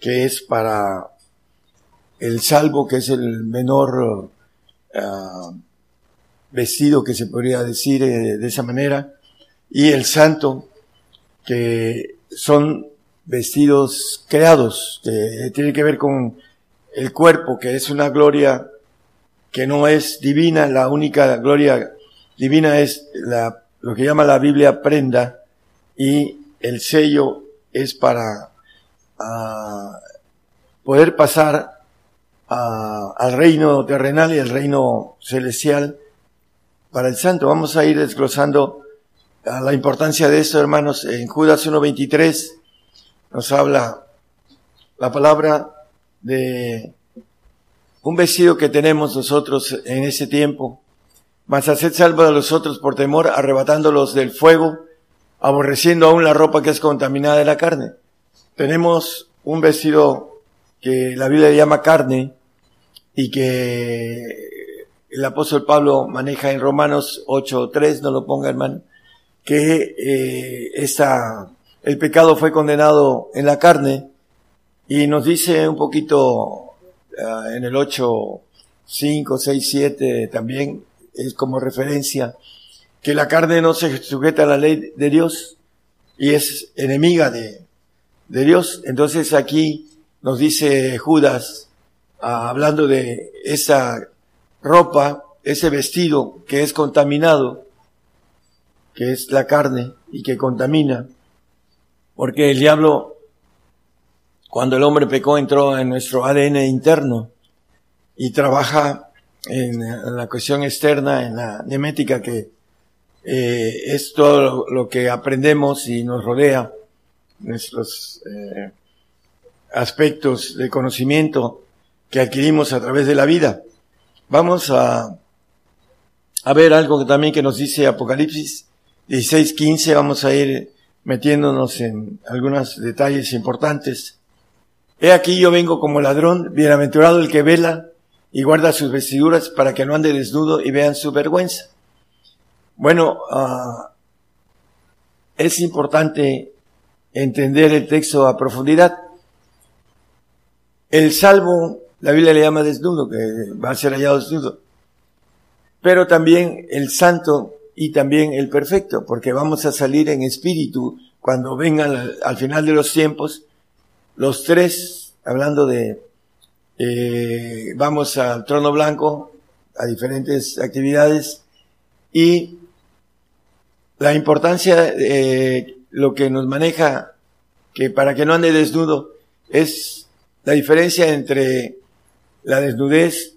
que es para el salvo, que es el menor uh, vestido que se podría decir eh, de esa manera, y el santo, que son vestidos creados, que tiene que ver con el cuerpo, que es una gloria que no es divina, la única gloria divina es la lo que llama la Biblia prenda y el sello es para uh, poder pasar uh, al reino terrenal y al reino celestial para el santo. Vamos a ir desglosando uh, la importancia de esto, hermanos. En Judas 1.23 nos habla la palabra de un vestido que tenemos nosotros en ese tiempo mas haced salvo a los otros por temor, arrebatándolos del fuego, aborreciendo aún la ropa que es contaminada de la carne. Tenemos un vestido que la Biblia llama carne y que el apóstol Pablo maneja en Romanos 8.3, no lo ponga hermano, que eh, esta, el pecado fue condenado en la carne y nos dice un poquito uh, en el 8, 5, 6, 7 también es como referencia que la carne no se sujeta a la ley de Dios y es enemiga de, de Dios. Entonces aquí nos dice Judas, ah, hablando de esa ropa, ese vestido que es contaminado, que es la carne y que contamina, porque el diablo, cuando el hombre pecó, entró en nuestro ADN interno y trabaja en, la cuestión externa, en la nemética que eh, es todo lo, que aprendemos y nos rodea, nuestros eh, aspectos de conocimiento que adquirimos a través de la vida. Vamos a, a ver algo que también que nos dice Apocalipsis 16:15, vamos a ir metiéndonos en algunos detalles importantes. He aquí yo vengo como ladrón, bienaventurado el que vela y guarda sus vestiduras para que no ande desnudo y vean su vergüenza. Bueno, uh, es importante entender el texto a profundidad. El salvo, la Biblia le llama desnudo, que va a ser hallado desnudo. Pero también el santo y también el perfecto, porque vamos a salir en espíritu cuando vengan al, al final de los tiempos, los tres, hablando de eh, vamos al trono blanco, a diferentes actividades y la importancia, de lo que nos maneja, que para que no ande desnudo, es la diferencia entre la desnudez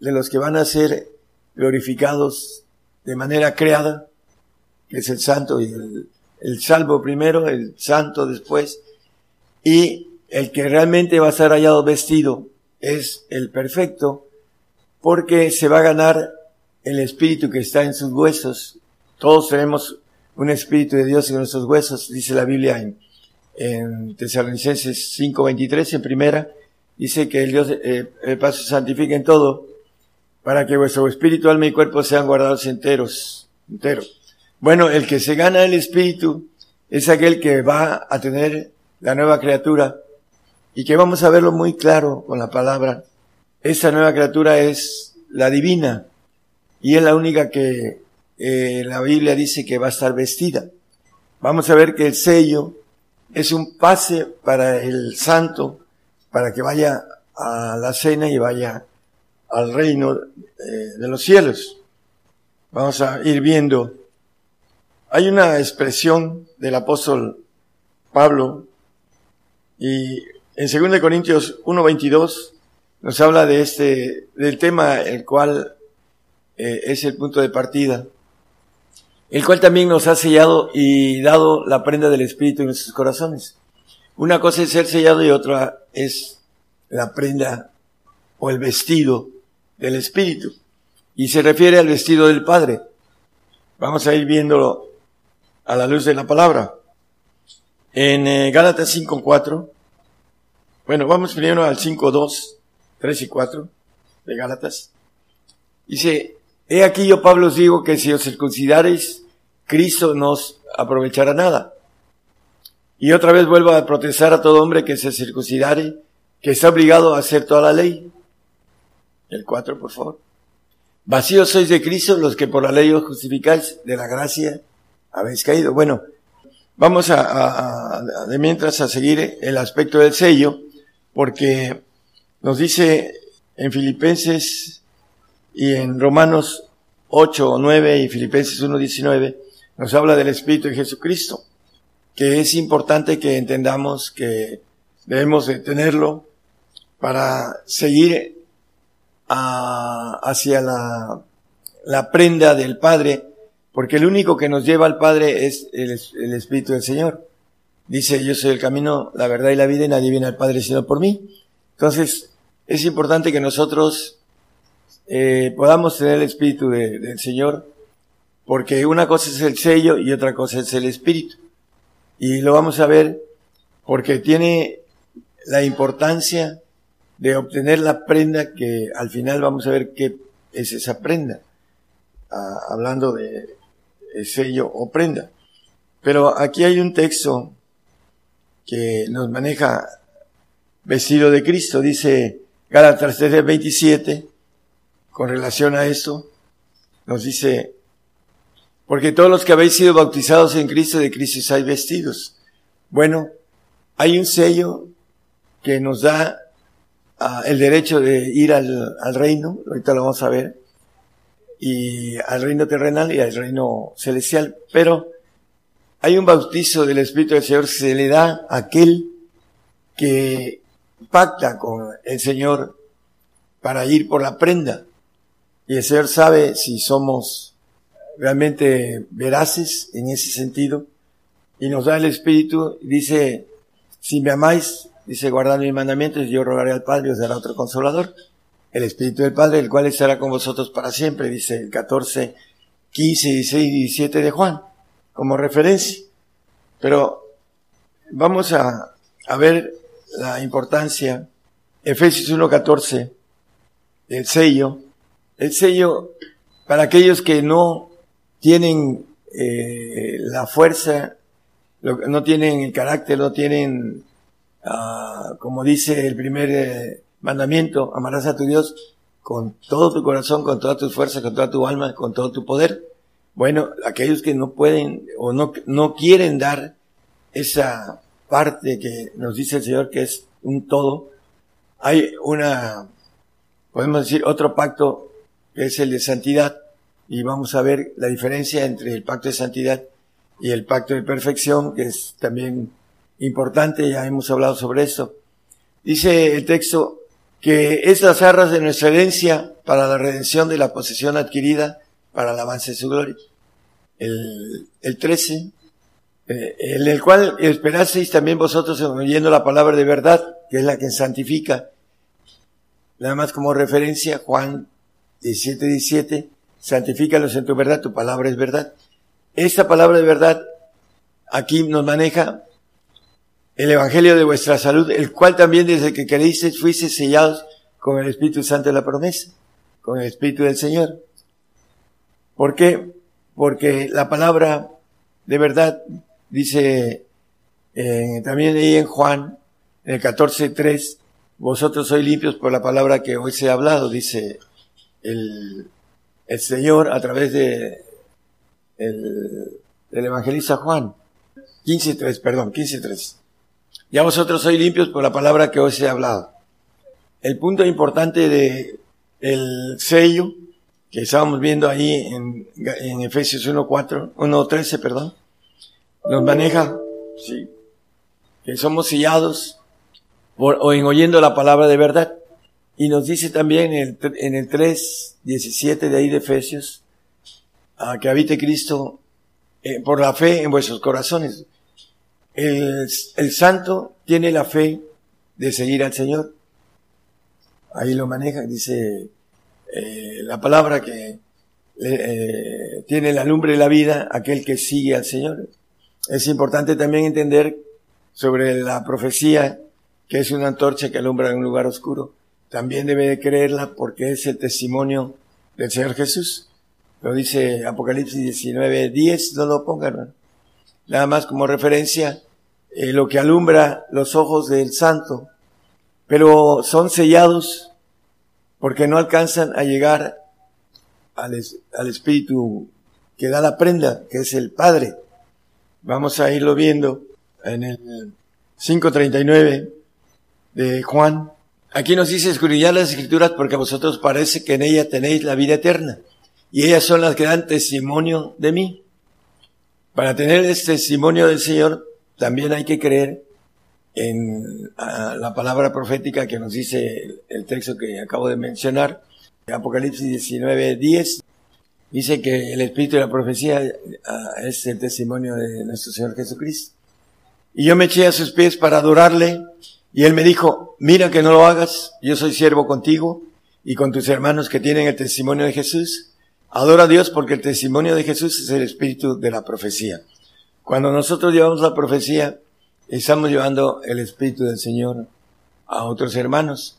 de los que van a ser glorificados de manera creada, que es el santo y el, el salvo primero, el santo después, y el que realmente va a ser hallado vestido es el perfecto, porque se va a ganar el espíritu que está en sus huesos. Todos tenemos un espíritu de Dios en nuestros huesos, dice la Biblia en, en Tesalonicenses 5:23 en primera, dice que el Dios, eh, el paso santifica en todo, para que vuestro espíritu, alma y cuerpo sean guardados enteros, enteros. Bueno, el que se gana el Espíritu es aquel que va a tener la nueva criatura y que vamos a verlo muy claro con la palabra. Esta nueva criatura es la divina y es la única que eh, la Biblia dice que va a estar vestida. Vamos a ver que el sello es un pase para el santo para que vaya a la cena y vaya al reino eh, de los cielos. Vamos a ir viendo hay una expresión del apóstol Pablo y en 2 Corintios 1.22 nos habla de este, del tema el cual eh, es el punto de partida, el cual también nos ha sellado y dado la prenda del Espíritu en nuestros corazones. Una cosa es ser sellado y otra es la prenda o el vestido del Espíritu. Y se refiere al vestido del Padre. Vamos a ir viéndolo a la luz de la palabra. En eh, Gálatas 5.4, bueno, vamos primero al 5.2, 3 y 4 de Gálatas. Dice, he aquí yo Pablo os digo que si os circuncidareis, Cristo nos aprovechará nada. Y otra vez vuelvo a protestar a todo hombre que se circuncidare, que está obligado a hacer toda la ley. El 4, por favor. Vacíos sois de Cristo los que por la ley os justificáis de la gracia habéis caído. Bueno, vamos a, de mientras a seguir el aspecto del sello, porque nos dice en Filipenses y en Romanos 8 o 9 y Filipenses 1, 19, nos habla del Espíritu de Jesucristo, que es importante que entendamos que debemos de tenerlo para seguir hacia la, la prenda del Padre porque el único que nos lleva al Padre es el, Espíritu del Señor. Dice, yo soy el camino, la verdad y la vida y nadie viene al Padre sino por mí. Entonces, es importante que nosotros eh, podamos tener el Espíritu del Señor, porque una cosa es el sello y otra cosa es el Espíritu. Y lo vamos a ver porque tiene la importancia de obtener la prenda que al final vamos a ver qué es esa prenda. Hablando de sello o prenda. Pero aquí hay un texto que nos maneja vestido de Cristo, dice Gálatas 27 con relación a esto, nos dice, porque todos los que habéis sido bautizados en Cristo, de Cristo estáis vestidos. Bueno, hay un sello que nos da ah, el derecho de ir al, al reino, ahorita lo vamos a ver, y al reino terrenal y al reino celestial. Pero hay un bautizo del Espíritu del Señor que se le da a aquel que pacta con el Señor para ir por la prenda. Y el Señor sabe si somos realmente veraces en ese sentido. Y nos da el Espíritu, dice, si me amáis, dice, guardad mis mandamientos, yo rogaré al Padre y os dará otro consolador el Espíritu del Padre, el cual estará con vosotros para siempre, dice el 14, 15, 16 y 17 de Juan, como referencia. Pero vamos a, a ver la importancia, Efesios 1.14, el sello, el sello para aquellos que no tienen eh, la fuerza, no tienen el carácter, no tienen, ah, como dice el primer eh, mandamiento, amarás a tu Dios con todo tu corazón, con toda tu fuerza, con toda tu alma, con todo tu poder. Bueno, aquellos que no pueden o no, no quieren dar esa parte que nos dice el Señor que es un todo, hay una, podemos decir, otro pacto que es el de santidad y vamos a ver la diferencia entre el pacto de santidad y el pacto de perfección, que es también importante, ya hemos hablado sobre esto. Dice el texto, que es las arras de nuestra herencia para la redención de la posesión adquirida para el avance de su gloria. El, el 13, eh, en el cual esperaseis también vosotros oyendo la palabra de verdad, que es la que santifica. Nada más como referencia, Juan 17, 17, santifícalos en tu verdad, tu palabra es verdad. Esta palabra de verdad aquí nos maneja el Evangelio de vuestra salud, el cual también desde que queréis fuiste sellados con el Espíritu Santo de la promesa, con el Espíritu del Señor. ¿Por qué? porque la palabra de verdad dice eh, también ahí en Juan, en el 14.3, vosotros sois limpios por la palabra que hoy se ha hablado, dice el, el Señor a través de el, del evangelista Juan. 15.3, perdón, 15.3. Ya vosotros sois limpios por la palabra que se ha hablado. El punto importante de el sello que estábamos viendo ahí en, en Efesios 1.4, 1.13, perdón, nos maneja, sí, que somos sellados por, o en oyendo la palabra de verdad. Y nos dice también en el, en el 3.17 de ahí de Efesios, que habite Cristo eh, por la fe en vuestros corazones. El, el santo tiene la fe de seguir al Señor. Ahí lo maneja, dice eh, la palabra que eh, tiene la lumbre de la vida, aquel que sigue al Señor. Es importante también entender sobre la profecía que es una antorcha que alumbra en un lugar oscuro. También debe de creerla porque es el testimonio del Señor Jesús. Lo dice Apocalipsis 19, 10, no lo pongan. Nada más como referencia, eh, lo que alumbra los ojos del santo. Pero son sellados porque no alcanzan a llegar al, al Espíritu que da la prenda, que es el Padre. Vamos a irlo viendo en el 5.39 de Juan. Aquí nos dice escudriñar las escrituras porque a vosotros parece que en ella tenéis la vida eterna y ellas son las que dan testimonio de mí. Para tener el testimonio del Señor también hay que creer en la palabra profética que nos dice el, texto que acabo de mencionar, Apocalipsis 19, 10, dice que el espíritu de la profecía es el testimonio de nuestro Señor Jesucristo. Y yo me eché a sus pies para adorarle, y él me dijo, mira que no lo hagas, yo soy siervo contigo y con tus hermanos que tienen el testimonio de Jesús. Adora a Dios porque el testimonio de Jesús es el espíritu de la profecía. Cuando nosotros llevamos la profecía, estamos llevando el espíritu del Señor a otros hermanos.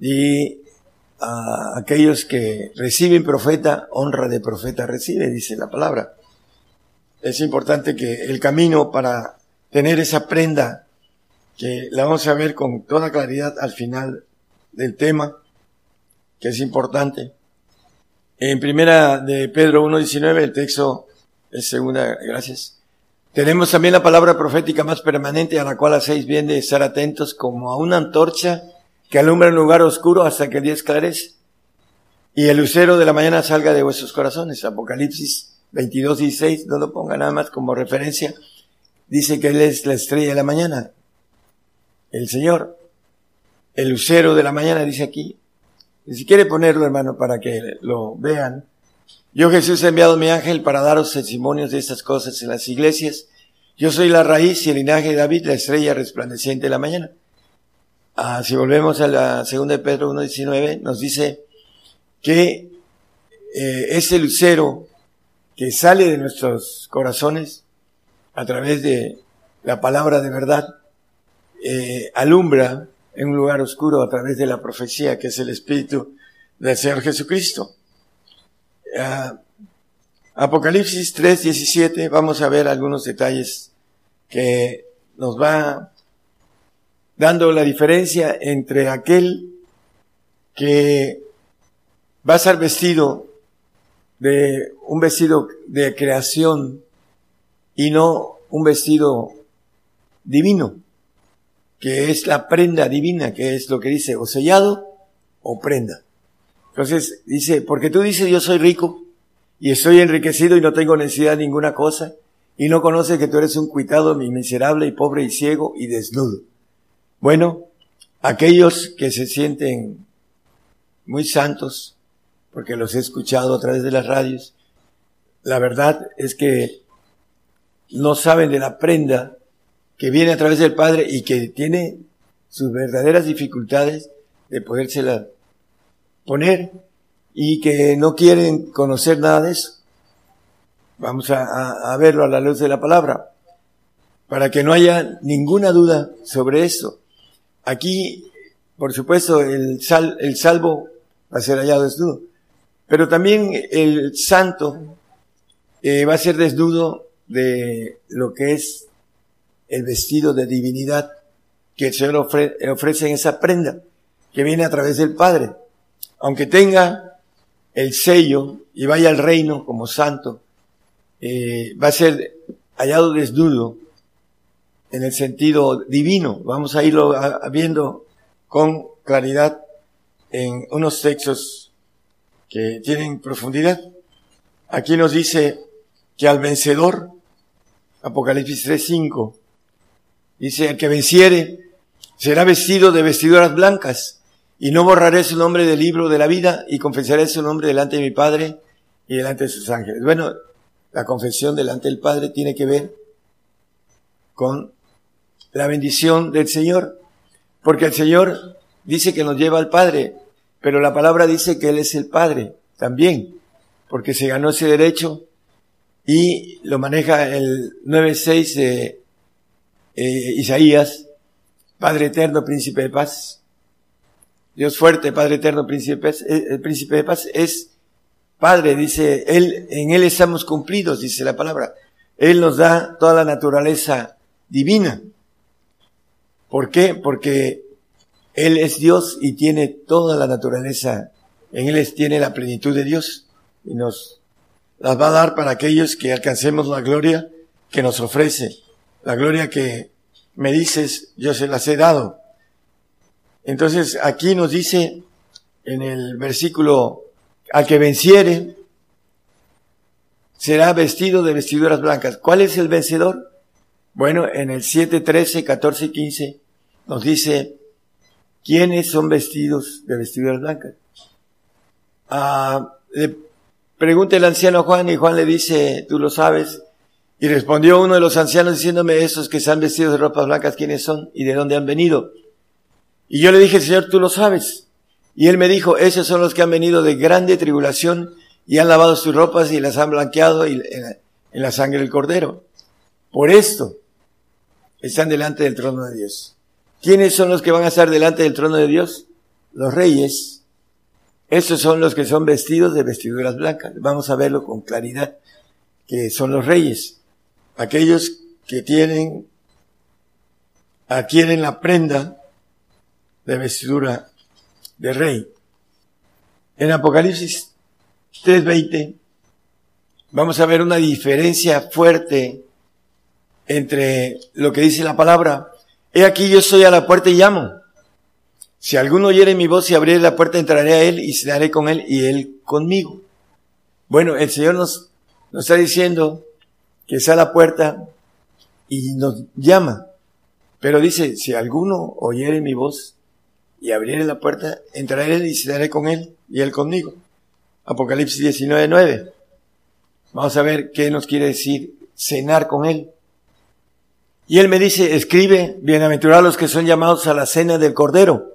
Y a aquellos que reciben profeta, honra de profeta recibe, dice la palabra. Es importante que el camino para tener esa prenda que la vamos a ver con toda claridad al final del tema, que es importante. En primera de Pedro 1.19, el texto es segunda, gracias. Tenemos también la palabra profética más permanente a la cual hacéis bien de estar atentos como a una antorcha que alumbra un lugar oscuro hasta que el día esclarece y el lucero de la mañana salga de vuestros corazones. Apocalipsis 22.16, no lo ponga nada más como referencia dice que Él es la estrella de la mañana. El Señor, el lucero de la mañana, dice aquí. Y si quiere ponerlo, hermano, para que lo vean. Yo Jesús he enviado mi ángel para daros testimonios de estas cosas en las iglesias. Yo soy la raíz y el linaje de David, la estrella resplandeciente de la mañana. Ah, si volvemos a la segunda de Pedro 1.19, nos dice que eh, ese lucero que sale de nuestros corazones a través de la palabra de verdad, eh, alumbra en un lugar oscuro a través de la profecía que es el Espíritu del Señor Jesucristo. Uh, Apocalipsis 3, 17, vamos a ver algunos detalles que nos va dando la diferencia entre aquel que va a ser vestido de un vestido de creación y no un vestido divino, que es la prenda divina, que es lo que dice, o sellado o prenda. Entonces dice, porque tú dices yo soy rico y estoy enriquecido y no tengo necesidad de ninguna cosa y no conoces que tú eres un cuitado, mi miserable y pobre y ciego y desnudo. Bueno, aquellos que se sienten muy santos, porque los he escuchado a través de las radios, la verdad es que no saben de la prenda que viene a través del Padre y que tiene sus verdaderas dificultades de podérsela poner y que no quieren conocer nada de eso. Vamos a, verlo a la luz de la palabra, para que no haya ninguna duda sobre eso. Aquí, por supuesto, el, sal, el salvo va a ser hallado desnudo, pero también el santo eh, va a ser desnudo de lo que es el vestido de divinidad que el Señor ofrece en esa prenda que viene a través del Padre. Aunque tenga el sello y vaya al reino como santo, eh, va a ser hallado desnudo en el sentido divino. Vamos a irlo viendo con claridad en unos textos que tienen profundidad. Aquí nos dice que al vencedor, Apocalipsis 3.5, dice, el que venciere será vestido de vestiduras blancas y no borraré su nombre del libro de la vida y confesaré su nombre delante de mi Padre y delante de sus ángeles. Bueno, la confesión delante del Padre tiene que ver con la bendición del Señor, porque el Señor dice que nos lleva al Padre, pero la palabra dice que Él es el Padre también, porque se ganó ese derecho y lo maneja el 9.6 de eh, Isaías, Padre eterno, príncipe de paz. Dios fuerte, Padre eterno, príncipe de paz. Eh, el príncipe de paz es Padre, dice, Él, en Él estamos cumplidos, dice la palabra. Él nos da toda la naturaleza divina. ¿Por qué? Porque Él es Dios y tiene toda la naturaleza. En Él tiene la plenitud de Dios y nos las va a dar para aquellos que alcancemos la gloria que nos ofrece. La gloria que me dices, yo se las he dado. Entonces aquí nos dice en el versículo, al que venciere, será vestido de vestiduras blancas. ¿Cuál es el vencedor? Bueno, en el 7, 13, 14 y 15 nos dice quiénes son vestidos de vestiduras blancas. Ah, le pregunta el anciano Juan y Juan le dice, tú lo sabes. Y respondió uno de los ancianos diciéndome, esos que se han vestido de ropas blancas, ¿quiénes son y de dónde han venido? Y yo le dije, Señor, tú lo sabes. Y él me dijo, esos son los que han venido de grande tribulación y han lavado sus ropas y las han blanqueado en la sangre del cordero. Por esto están delante del trono de Dios. ¿Quiénes son los que van a estar delante del trono de Dios? Los reyes. Esos son los que son vestidos de vestiduras blancas. Vamos a verlo con claridad, que son los reyes. Aquellos que tienen, adquieren la prenda de vestidura de rey. En Apocalipsis 3:20 vamos a ver una diferencia fuerte entre lo que dice la palabra. He aquí yo estoy a la puerta y llamo. Si alguno oyere mi voz y abriere la puerta, entraré a él y cenaré con él y él conmigo. Bueno, el Señor nos, nos está diciendo que está a la puerta y nos llama. Pero dice, si alguno oyere mi voz y abriere la puerta, entraré y cenaré con él y él conmigo. Apocalipsis 19, 9. Vamos a ver qué nos quiere decir cenar con él. Y él me dice, escribe, bienaventurados los que son llamados a la cena del Cordero.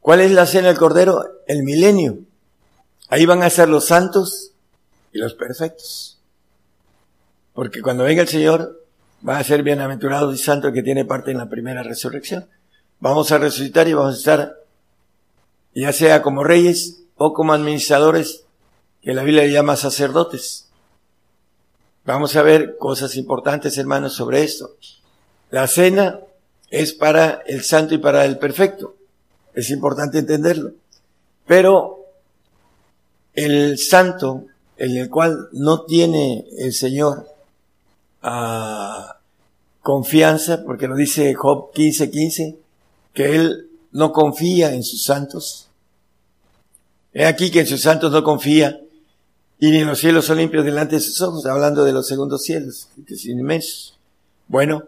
¿Cuál es la cena del Cordero? El milenio. Ahí van a ser los santos y los perfectos. Porque cuando venga el Señor, va a ser bienaventurado y santo el que tiene parte en la primera resurrección. Vamos a resucitar y vamos a estar, ya sea como reyes o como administradores, que la Biblia llama sacerdotes. Vamos a ver cosas importantes, hermanos, sobre esto. La cena es para el santo y para el perfecto. Es importante entenderlo. Pero el santo, en el cual no tiene el Señor ah, confianza, porque lo dice Job 15:15, 15, que él no confía en sus santos. He aquí que en sus santos no confía, y ni los cielos son limpios delante de sus ojos, hablando de los segundos cielos, que son inmensos. Bueno,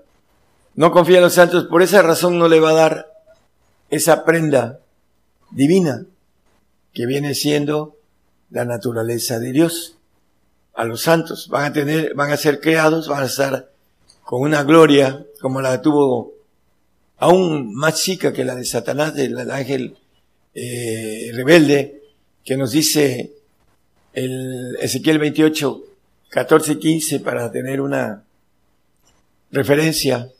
no confía en los santos, por esa razón no le va a dar esa prenda divina que viene siendo la naturaleza de Dios. A los santos. Van a tener, van a ser creados, van a estar con una gloria como la tuvo aún más chica que la de Satanás, del ángel eh, rebelde, que nos dice el Ezequiel 28, 14 y 15 para tener una referencia.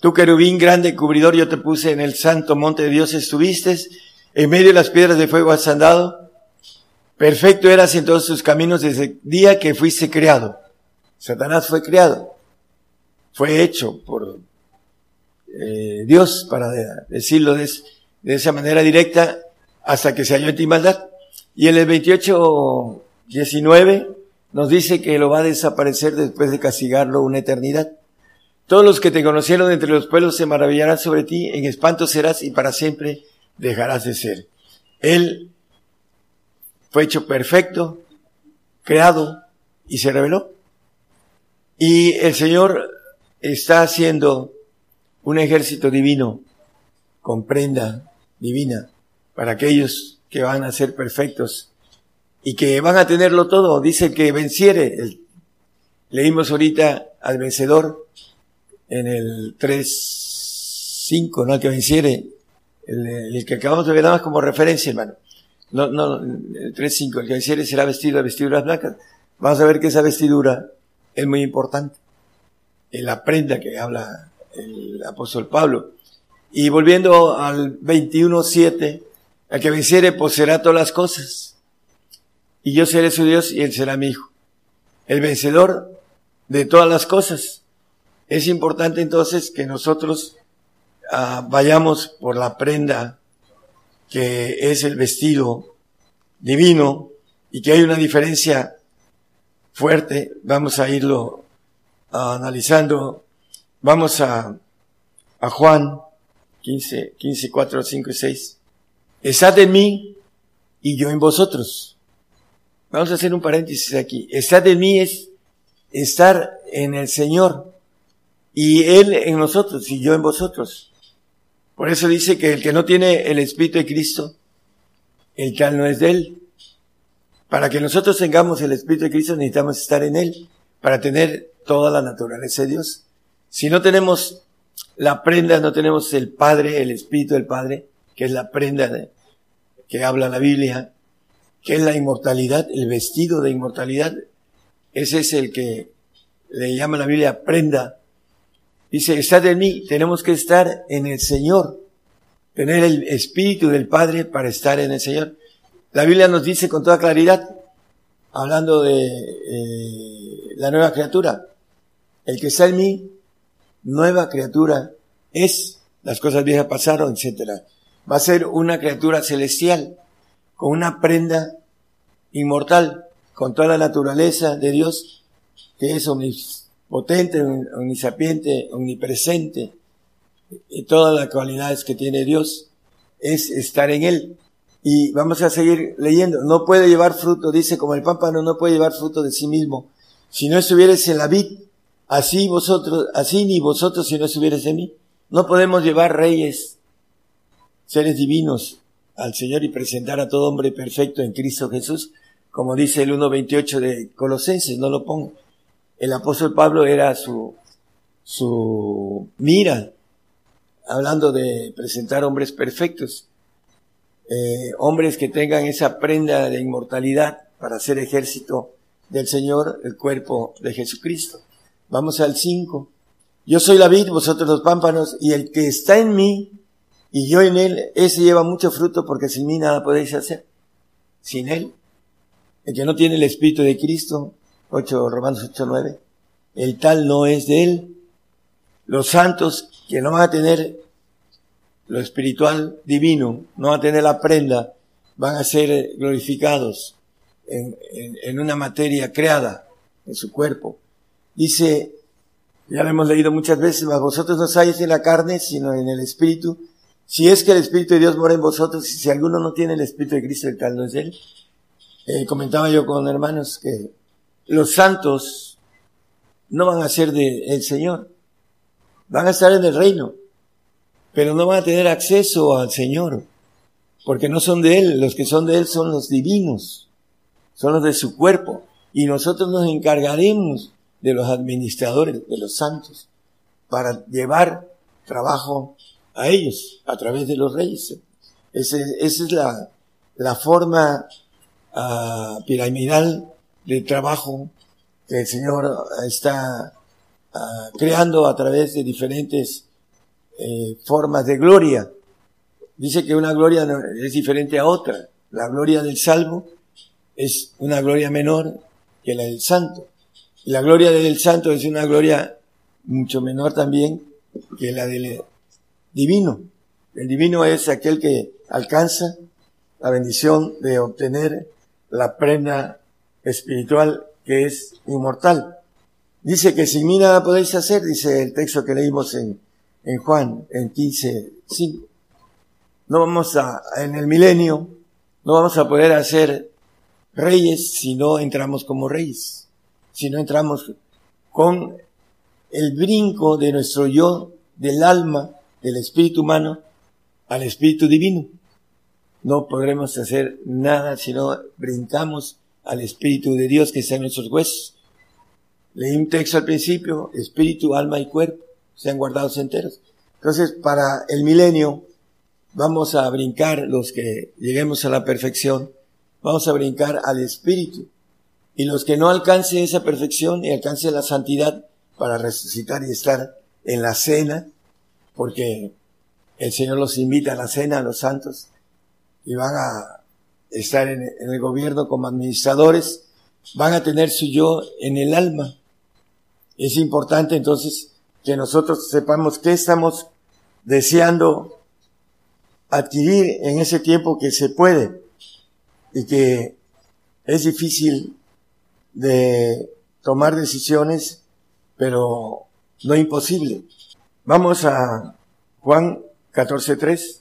Tú, querubín grande cubridor, yo te puse en el santo monte de Dios, estuviste, en medio de las piedras de fuego has andado, Perfecto eras en todos tus caminos desde el día que fuiste creado. Satanás fue creado, fue hecho por eh, Dios, para decirlo de, de, esa manera directa, hasta que se halló en ti maldad. Y en el 28, 19 nos dice que lo va a desaparecer después de castigarlo una eternidad. Todos los que te conocieron entre los pueblos se maravillarán sobre ti, en espanto serás y para siempre dejarás de ser. Él fue hecho perfecto, creado y se reveló. Y el Señor está haciendo un ejército divino con prenda divina para aquellos que van a ser perfectos y que van a tenerlo todo. Dice que venciere. leímos ahorita al vencedor en el 3.5, ¿no? El que venciere. El, que acabamos de ver nada más como referencia, hermano. No, no, el 3.5, el que venciere será vestido de vestiduras blancas. Vamos a ver que esa vestidura es muy importante. La prenda que habla el apóstol Pablo. Y volviendo al 21.7, el que venciere poseerá todas las cosas. Y yo seré su Dios y él será mi hijo. El vencedor de todas las cosas. Es importante entonces que nosotros ah, vayamos por la prenda que es el vestido divino y que hay una diferencia fuerte. Vamos a irlo analizando. Vamos a, a Juan 15, 15, 4, 5 y 6. Estad en mí y yo en vosotros. Vamos a hacer un paréntesis aquí. Estad en mí es estar en el Señor y Él en nosotros y yo en vosotros. Por eso dice que el que no tiene el Espíritu de Cristo, el tal no es de Él. Para que nosotros tengamos el Espíritu de Cristo necesitamos estar en Él, para tener toda la naturaleza de Dios. Si no tenemos la prenda, no tenemos el Padre, el Espíritu del Padre, que es la prenda que habla la Biblia, que es la inmortalidad, el vestido de inmortalidad, ese es el que le llama la Biblia prenda. Dice, estad en mí, tenemos que estar en el Señor, tener el Espíritu del Padre para estar en el Señor. La Biblia nos dice con toda claridad, hablando de eh, la nueva criatura, el que está en mí, nueva criatura es, las cosas viejas pasaron, etc. Va a ser una criatura celestial, con una prenda inmortal, con toda la naturaleza de Dios, que es omnipotente, omnisapiente, omnipresente, y todas las cualidades que tiene Dios, es estar en Él. Y vamos a seguir leyendo. No puede llevar fruto, dice, como el pámpano no puede llevar fruto de sí mismo. Si no estuvieres en la vid, así vosotros, así ni vosotros si no estuvieres en mí. No podemos llevar reyes, seres divinos al Señor y presentar a todo hombre perfecto en Cristo Jesús, como dice el 1.28 de Colosenses, no lo pongo. El apóstol Pablo era su, su mira, hablando de presentar hombres perfectos. Eh, hombres que tengan esa prenda de inmortalidad para ser ejército del Señor, el cuerpo de Jesucristo. Vamos al 5. Yo soy la vid, vosotros los pámpanos, y el que está en mí y yo en él, ese lleva mucho fruto porque sin mí nada podéis hacer. Sin él. El que no tiene el Espíritu de Cristo, 8, Romanos 8, 9, el tal no es de él. Los santos que no van a tener lo espiritual divino, no van a tener la prenda, van a ser glorificados en, en, una materia creada en su cuerpo. Dice, ya lo hemos leído muchas veces, mas vosotros no sabéis en la carne, sino en el espíritu. Si es que el Espíritu de Dios mora en vosotros, y si alguno no tiene el Espíritu de Cristo, el tal no es él. Eh, comentaba yo con hermanos que los santos no van a ser de el Señor, van a estar en el reino, pero no van a tener acceso al Señor, porque no son de Él, los que son de Él son los divinos, son los de su cuerpo, y nosotros nos encargaremos de los administradores, de los santos, para llevar trabajo a ellos a través de los reyes. esa es la, forma uh, piramidal de trabajo que el Señor está uh, creando a través de diferentes eh, formas de gloria. Dice que una gloria es diferente a otra. La gloria del salvo es una gloria menor que la del santo. Y la gloria del santo es una gloria mucho menor también que la del divino. El divino es aquel que alcanza la bendición de obtener la prenda espiritual que es inmortal. Dice que sin mí nada podéis hacer, dice el texto que leímos en, en Juan, en 15, 5. No vamos a, en el milenio, no vamos a poder hacer reyes si no entramos como reyes, si no entramos con el brinco de nuestro yo, del alma, del espíritu humano, al espíritu divino. No podremos hacer nada si no brincamos al espíritu de Dios que en nuestros huesos. Leí un texto al principio, espíritu, alma y cuerpo sean guardados enteros. Entonces, para el milenio, vamos a brincar los que lleguemos a la perfección, vamos a brincar al espíritu. Y los que no alcancen esa perfección y alcancen la santidad para resucitar y estar en la cena, porque el Señor los invita a la cena a los santos y van a estar en, el gobierno como administradores, van a tener su yo en el alma. Es importante entonces que nosotros sepamos qué estamos deseando adquirir en ese tiempo que se puede y que es difícil de tomar decisiones, pero no imposible. Vamos a Juan 14.3.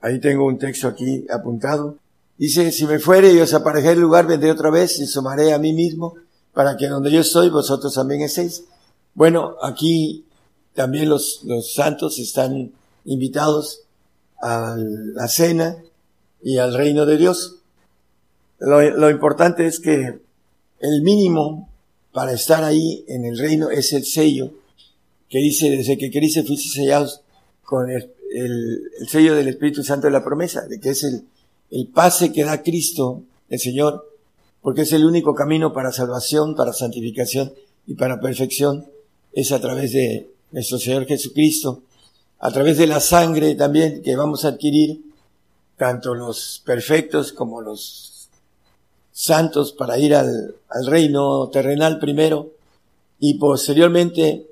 Ahí tengo un texto aquí apuntado. Dice, si me fuere y os aparejé el lugar, vendré otra vez y sumaré a mí mismo para que donde yo estoy, vosotros también estéis. Bueno, aquí también los, los santos están invitados a la cena y al reino de Dios. Lo, lo importante es que el mínimo para estar ahí en el reino es el sello que dice, desde que Cristo fuiste sellados con el, el, el, sello del Espíritu Santo de la promesa, de que es el, el pase que da Cristo, el Señor, porque es el único camino para salvación, para santificación y para perfección, es a través de nuestro Señor Jesucristo, a través de la sangre también que vamos a adquirir, tanto los perfectos como los santos para ir al, al reino terrenal primero y posteriormente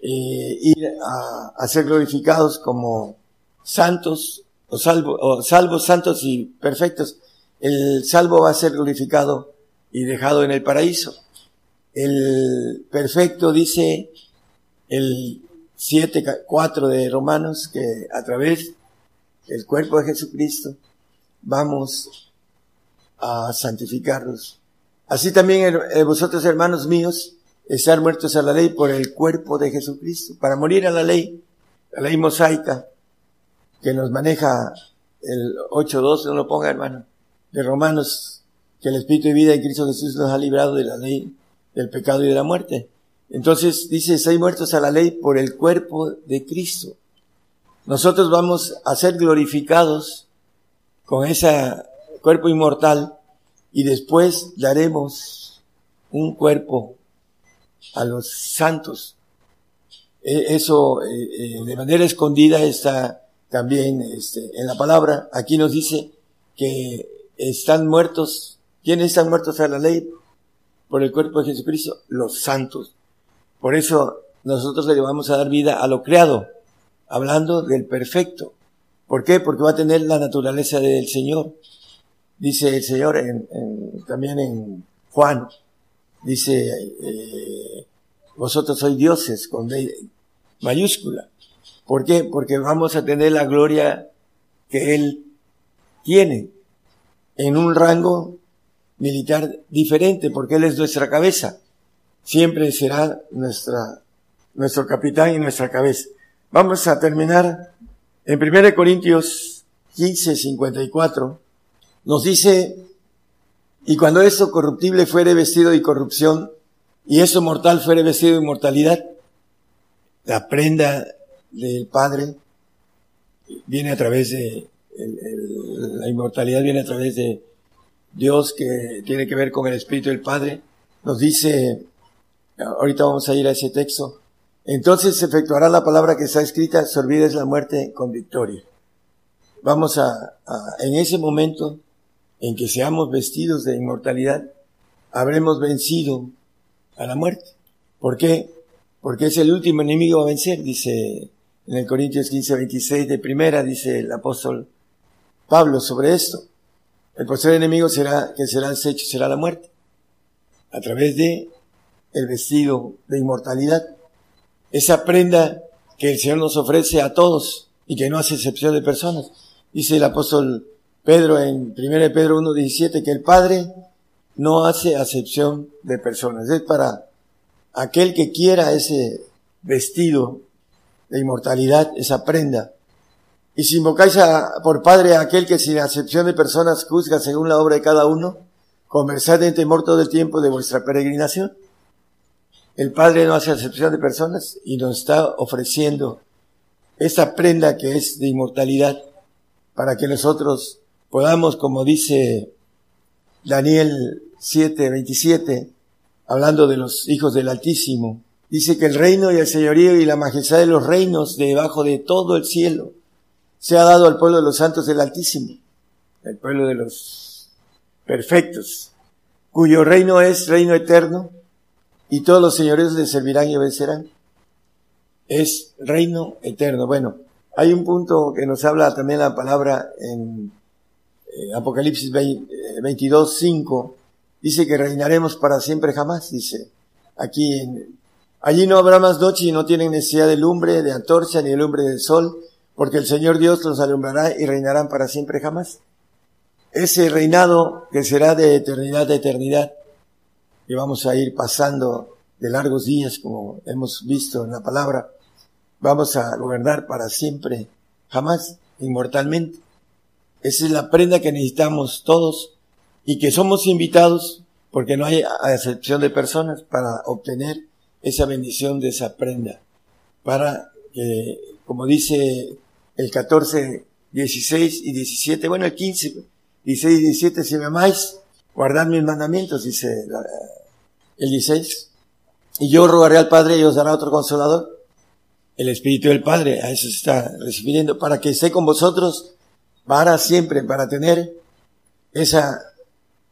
eh, ir a, a, ser glorificados como santos o, salvo, o santos y perfectos. El salvo va a ser glorificado y dejado en el paraíso. El perfecto dice el 7, 4 de Romanos, que a través del cuerpo de Jesucristo vamos a santificarlos. Así también eh, vosotros, hermanos míos, estar muertos a la ley por el cuerpo de Jesucristo, para morir a la ley, la ley mosaica, que nos maneja el 8.2, no lo ponga hermano, de Romanos, que el Espíritu de vida en Cristo Jesús nos ha librado de la ley del pecado y de la muerte. Entonces dice, soy muertos a la ley por el cuerpo de Cristo. Nosotros vamos a ser glorificados con ese cuerpo inmortal y después daremos un cuerpo a los santos. E, eso eh, eh, de manera escondida está también este, en la palabra. Aquí nos dice que están muertos. ¿Quiénes están muertos a la ley? Por el cuerpo de Jesucristo, los santos. Por eso nosotros le vamos a dar vida a lo creado, hablando del perfecto. ¿Por qué? Porque va a tener la naturaleza del Señor. Dice el Señor en, en, también en Juan, dice, eh, vosotros sois dioses con mayúscula. ¿Por qué? Porque vamos a tener la gloria que Él tiene en un rango militar diferente, porque Él es nuestra cabeza siempre será nuestra, nuestro capitán y nuestra cabeza. Vamos a terminar en 1 Corintios 15, 54. Nos dice, y cuando esto corruptible fuere vestido de corrupción, y eso mortal fuere vestido de inmortalidad, la prenda del Padre viene a través de, la inmortalidad viene a través de Dios que tiene que ver con el Espíritu del Padre. Nos dice Ahorita vamos a ir a ese texto. Entonces se efectuará la palabra que está escrita, se olvides la muerte con victoria. Vamos a, a, en ese momento en que seamos vestidos de inmortalidad, habremos vencido a la muerte. ¿Por qué? Porque es el último enemigo a vencer, dice en el Corintios 15, 26 de primera, dice el apóstol Pablo sobre esto. El posterior enemigo será, que será hecho será la muerte. A través de el vestido de inmortalidad. Esa prenda que el Señor nos ofrece a todos y que no hace excepción de personas. Dice el apóstol Pedro en 1 Pedro 1.17 que el Padre no hace acepción de personas. Es para aquel que quiera ese vestido de inmortalidad, esa prenda. Y si invocáis a, por Padre a aquel que sin acepción de personas juzga según la obra de cada uno, conversad en temor todo el tiempo de vuestra peregrinación. El Padre no hace acepción de personas y nos está ofreciendo esa prenda que es de inmortalidad para que nosotros podamos, como dice Daniel 7, 27, hablando de los hijos del Altísimo, dice que el reino y el señorío y la majestad de los reinos debajo de todo el cielo se ha dado al pueblo de los santos del Altísimo, el pueblo de los perfectos, cuyo reino es reino eterno y todos los señores le servirán y obedecerán. Es reino eterno. Bueno, hay un punto que nos habla también la palabra en eh, Apocalipsis 22, 5, dice que reinaremos para siempre jamás, dice. Aquí, en, allí no habrá más noche y no tienen necesidad de lumbre, de antorcha, ni de lumbre del sol, porque el Señor Dios los alumbrará y reinarán para siempre jamás. Ese reinado que será de eternidad a eternidad, que vamos a ir pasando de largos días, como hemos visto en la palabra, vamos a gobernar para siempre, jamás, inmortalmente. Esa es la prenda que necesitamos todos y que somos invitados, porque no hay excepción de personas, para obtener esa bendición de esa prenda. Para que, como dice el 14, 16 y 17, bueno, el 15, 16 y 17, si me amáis, guardad mis mandamientos, dice el 16. Y yo rogaré al Padre y os dará otro consolador. El Espíritu del Padre, a eso se está refiriendo, para que esté con vosotros para siempre, para tener esa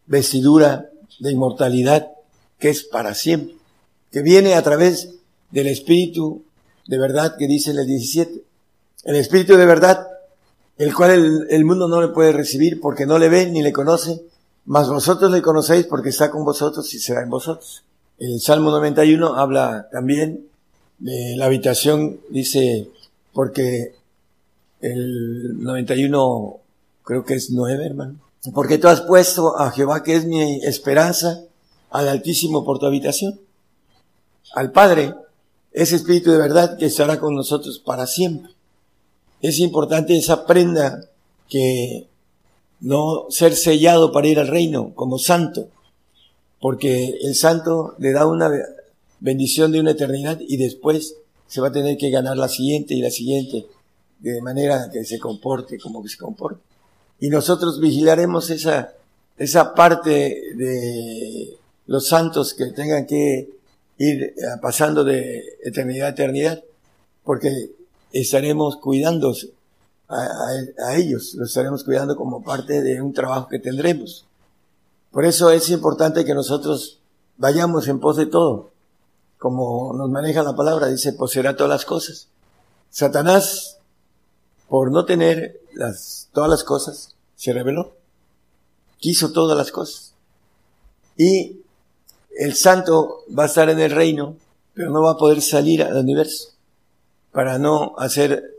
vestidura de inmortalidad que es para siempre, que viene a través del Espíritu de verdad que dice el 17. El Espíritu de verdad, el cual el, el, mundo no le puede recibir porque no le ve ni le conoce, mas vosotros le conocéis porque está con vosotros y será en vosotros. El Salmo 91 habla también de la habitación, dice, porque el 91 creo que es 9, hermano. Porque tú has puesto a Jehová, que es mi esperanza, al Altísimo por tu habitación. Al Padre, ese Espíritu de verdad que estará con nosotros para siempre. Es importante esa prenda que no ser sellado para ir al reino como santo, porque el santo le da una bendición de una eternidad y después se va a tener que ganar la siguiente y la siguiente de manera que se comporte como que se comporte. Y nosotros vigilaremos esa, esa parte de los santos que tengan que ir eh, pasando de eternidad a eternidad, porque estaremos cuidando a, ellos, los estaremos cuidando como parte de un trabajo que tendremos. Por eso es importante que nosotros vayamos en pos de todo, como nos maneja la palabra, dice, poseerá todas las cosas. Satanás por no tener todas las cosas, se reveló. Quiso todas las cosas. Y el santo va a estar en el reino, pero no va a poder salir al universo para no hacer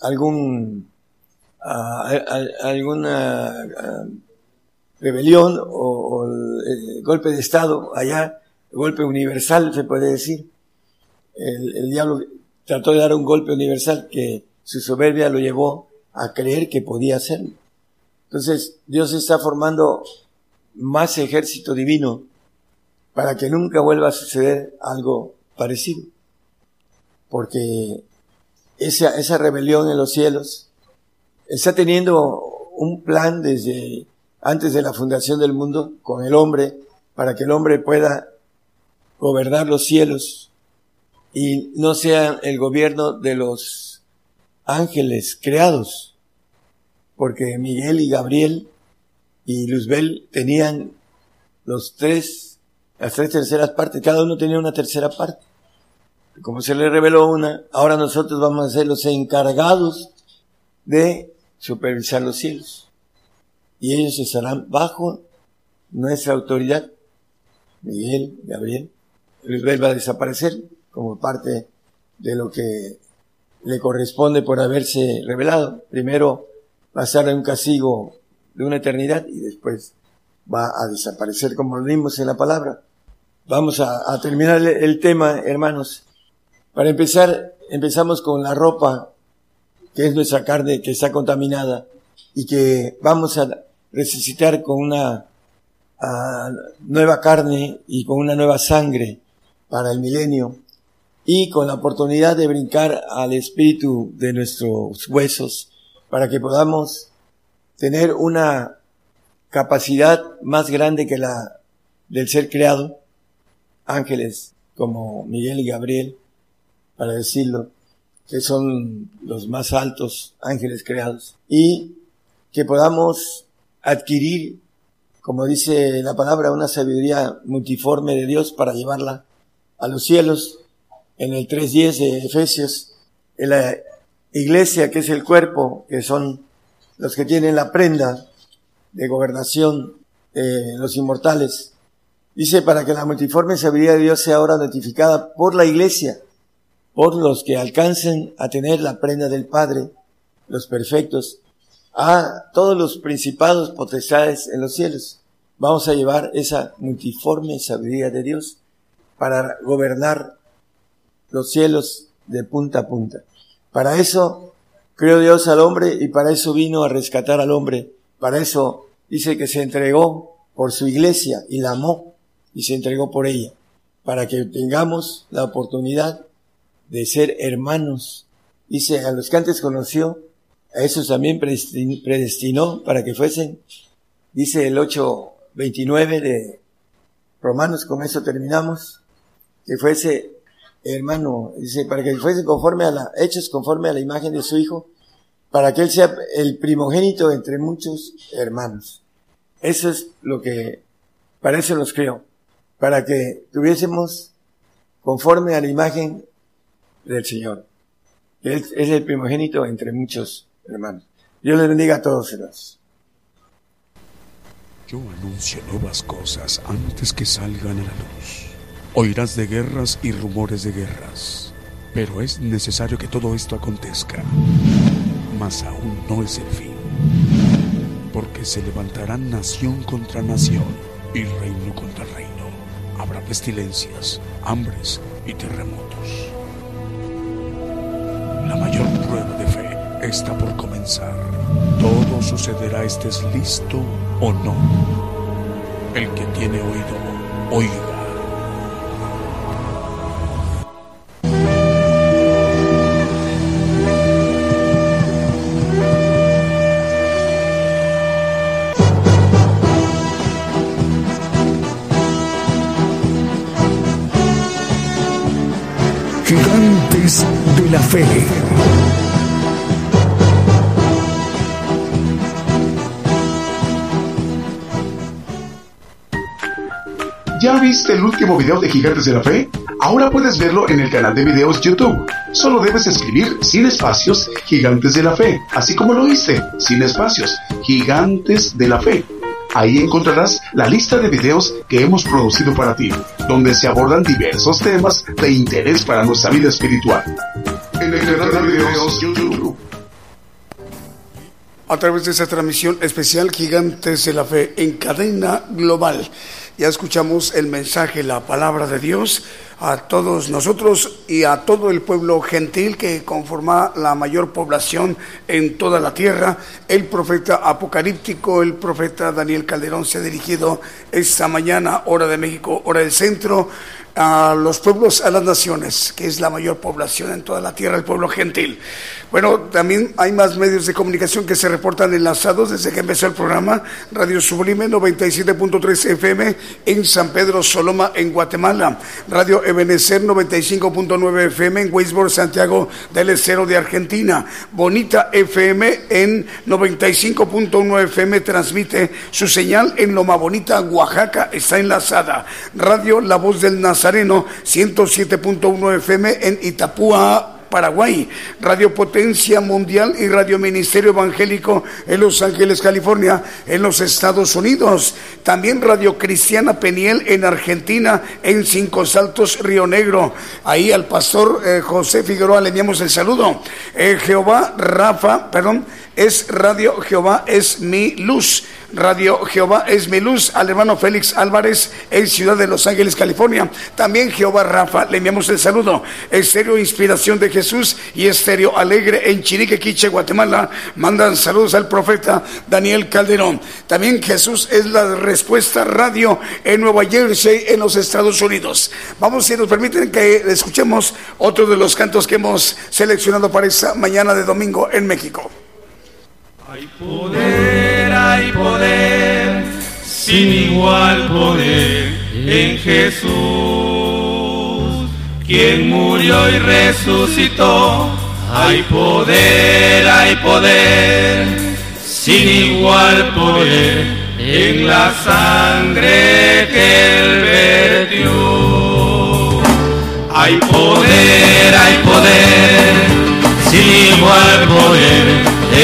algún, alguna rebelión o, golpe de estado allá, golpe universal se puede decir. El, el diablo trató de dar un golpe universal que su soberbia lo llevó a creer que podía hacerlo. Entonces, Dios está formando más ejército divino para que nunca vuelva a suceder algo parecido. Porque esa, esa rebelión en los cielos está teniendo un plan desde antes de la fundación del mundo con el hombre para que el hombre pueda gobernar los cielos y no sea el gobierno de los ángeles creados, porque Miguel y Gabriel y Luzbel tenían los tres, las tres terceras partes, cada uno tenía una tercera parte. Como se le reveló una, ahora nosotros vamos a ser los encargados de supervisar los cielos. Y ellos estarán bajo nuestra autoridad. Miguel, Gabriel, Luzbel va a desaparecer como parte de lo que le corresponde por haberse revelado. Primero va a estar un castigo de una eternidad y después va a desaparecer como lo vimos en la palabra. Vamos a, terminar el tema, hermanos. Para empezar, empezamos con la ropa, que es nuestra carne que está contaminada y que vamos a resucitar con una nueva carne y con una nueva sangre para el milenio y con la oportunidad de brincar al espíritu de nuestros huesos para que podamos tener una capacidad más grande que la del ser creado, ángeles como Miguel y Gabriel, para decirlo, que son los más altos ángeles creados, y que podamos adquirir, como dice la palabra, una sabiduría multiforme de Dios para llevarla a los cielos en el 3.10 de Efesios, en la iglesia que es el cuerpo, que son los que tienen la prenda de gobernación, eh, los inmortales. Dice, para que la multiforme sabiduría de Dios sea ahora notificada por la iglesia, por los que alcancen a tener la prenda del Padre, los perfectos, a todos los principados potestades en los cielos. Vamos a llevar esa multiforme sabiduría de Dios para gobernar los cielos de punta a punta. Para eso creó Dios al hombre y para eso vino a rescatar al hombre. Para eso dice que se entregó por su iglesia y la amó y se entregó por ella. Para que tengamos la oportunidad de ser hermanos. Dice, a los que antes conoció, a esos también predestinó para que fuesen, dice el 8.29 de Romanos, con eso terminamos, que fuese hermano, dice, para que fuese conforme a la, hechos conforme a la imagen de su Hijo, para que Él sea el primogénito entre muchos hermanos. Eso es lo que, para eso los creo, para que tuviésemos conforme a la imagen del Señor. Él es el primogénito entre muchos hermanos. Dios les bendiga a todos, hermanos.
Yo anuncio nuevas cosas antes que salgan a la luz. Oirás de guerras y rumores de guerras, pero es necesario que todo esto acontezca. Mas aún no es el fin, porque se levantarán nación contra nación y reino contra reino. Habrá pestilencias, hambres y terremotos. La mayor prueba de fe está por comenzar. Todo sucederá estés listo o no. El que tiene oído, oiga. Fe.
¿Ya viste el último video de Gigantes de la Fe? Ahora puedes verlo en el canal de videos YouTube. Solo debes escribir sin espacios Gigantes de la Fe, así como lo hice, sin espacios, Gigantes de la Fe Ahí encontrarás la lista de videos que hemos producido para ti, donde se abordan diversos temas de interés para nuestra vida espiritual.
A través de esta transmisión especial Gigantes de la Fe en cadena global. Ya escuchamos el mensaje, la palabra de Dios a todos nosotros y a todo el pueblo gentil que conforma la mayor población en toda la tierra. El profeta apocalíptico, el profeta Daniel Calderón se ha dirigido esta mañana, hora de México, hora del centro, a los pueblos, a las naciones, que es la mayor población en toda la tierra, el pueblo gentil. Bueno, también hay más medios de comunicación que se reportan enlazados desde que empezó el programa. Radio Sublime 97.3 FM en San Pedro Soloma, en Guatemala. Radio Ebenecer 95.9 FM en Weisborg, Santiago del Estero de Argentina. Bonita FM en 95.1 FM transmite su señal en Loma Bonita, Oaxaca, está enlazada. Radio La Voz del Nazareno 107.1 FM en Itapúa, Paraguay, Radio Potencia Mundial y Radio Ministerio Evangélico en Los Ángeles, California, en los Estados Unidos. También Radio Cristiana Peniel en Argentina, en Cinco Saltos, Río Negro. Ahí al pastor eh, José Figueroa le enviamos el saludo. Eh, Jehová Rafa, perdón, es Radio Jehová es mi luz. Radio Jehová es mi luz al hermano Félix Álvarez en Ciudad de Los Ángeles, California. También Jehová Rafa, le enviamos el saludo. Estéreo Inspiración de Jesús y Estéreo Alegre en Chirique, Quiche, Guatemala. Mandan saludos al profeta Daniel Calderón. También Jesús es la respuesta radio en Nueva Jersey, en los Estados Unidos. Vamos, si nos permiten que escuchemos otro de los cantos que hemos seleccionado para esta mañana de domingo en México.
Hay poder, hay poder, sin igual poder en Jesús, quien murió y resucitó. Hay poder, hay poder, sin igual poder en la sangre que él vertió. Hay poder, hay poder, sin igual poder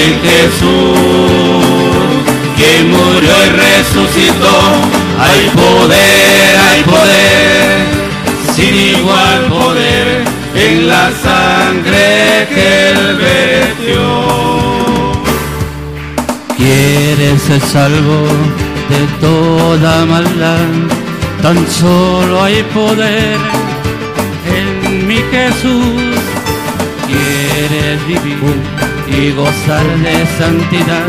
en Jesús, que murió y resucitó. Hay poder, hay poder, sin igual poder, en la sangre que él vertió.
Quieres ser salvo de toda maldad, tan solo hay poder en mi Jesús. Quieres vivir y gozar de santidad,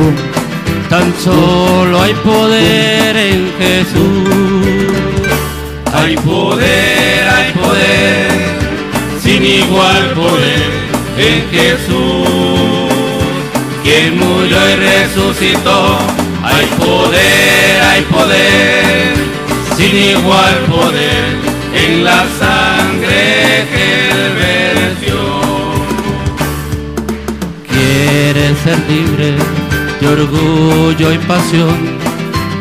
tan solo hay poder en Jesús.
Hay poder, hay poder, sin igual poder en Jesús, quien murió y resucitó. Hay poder, hay poder, sin igual poder en la sangre que él vertió.
Quieres ser libre de orgullo y pasión,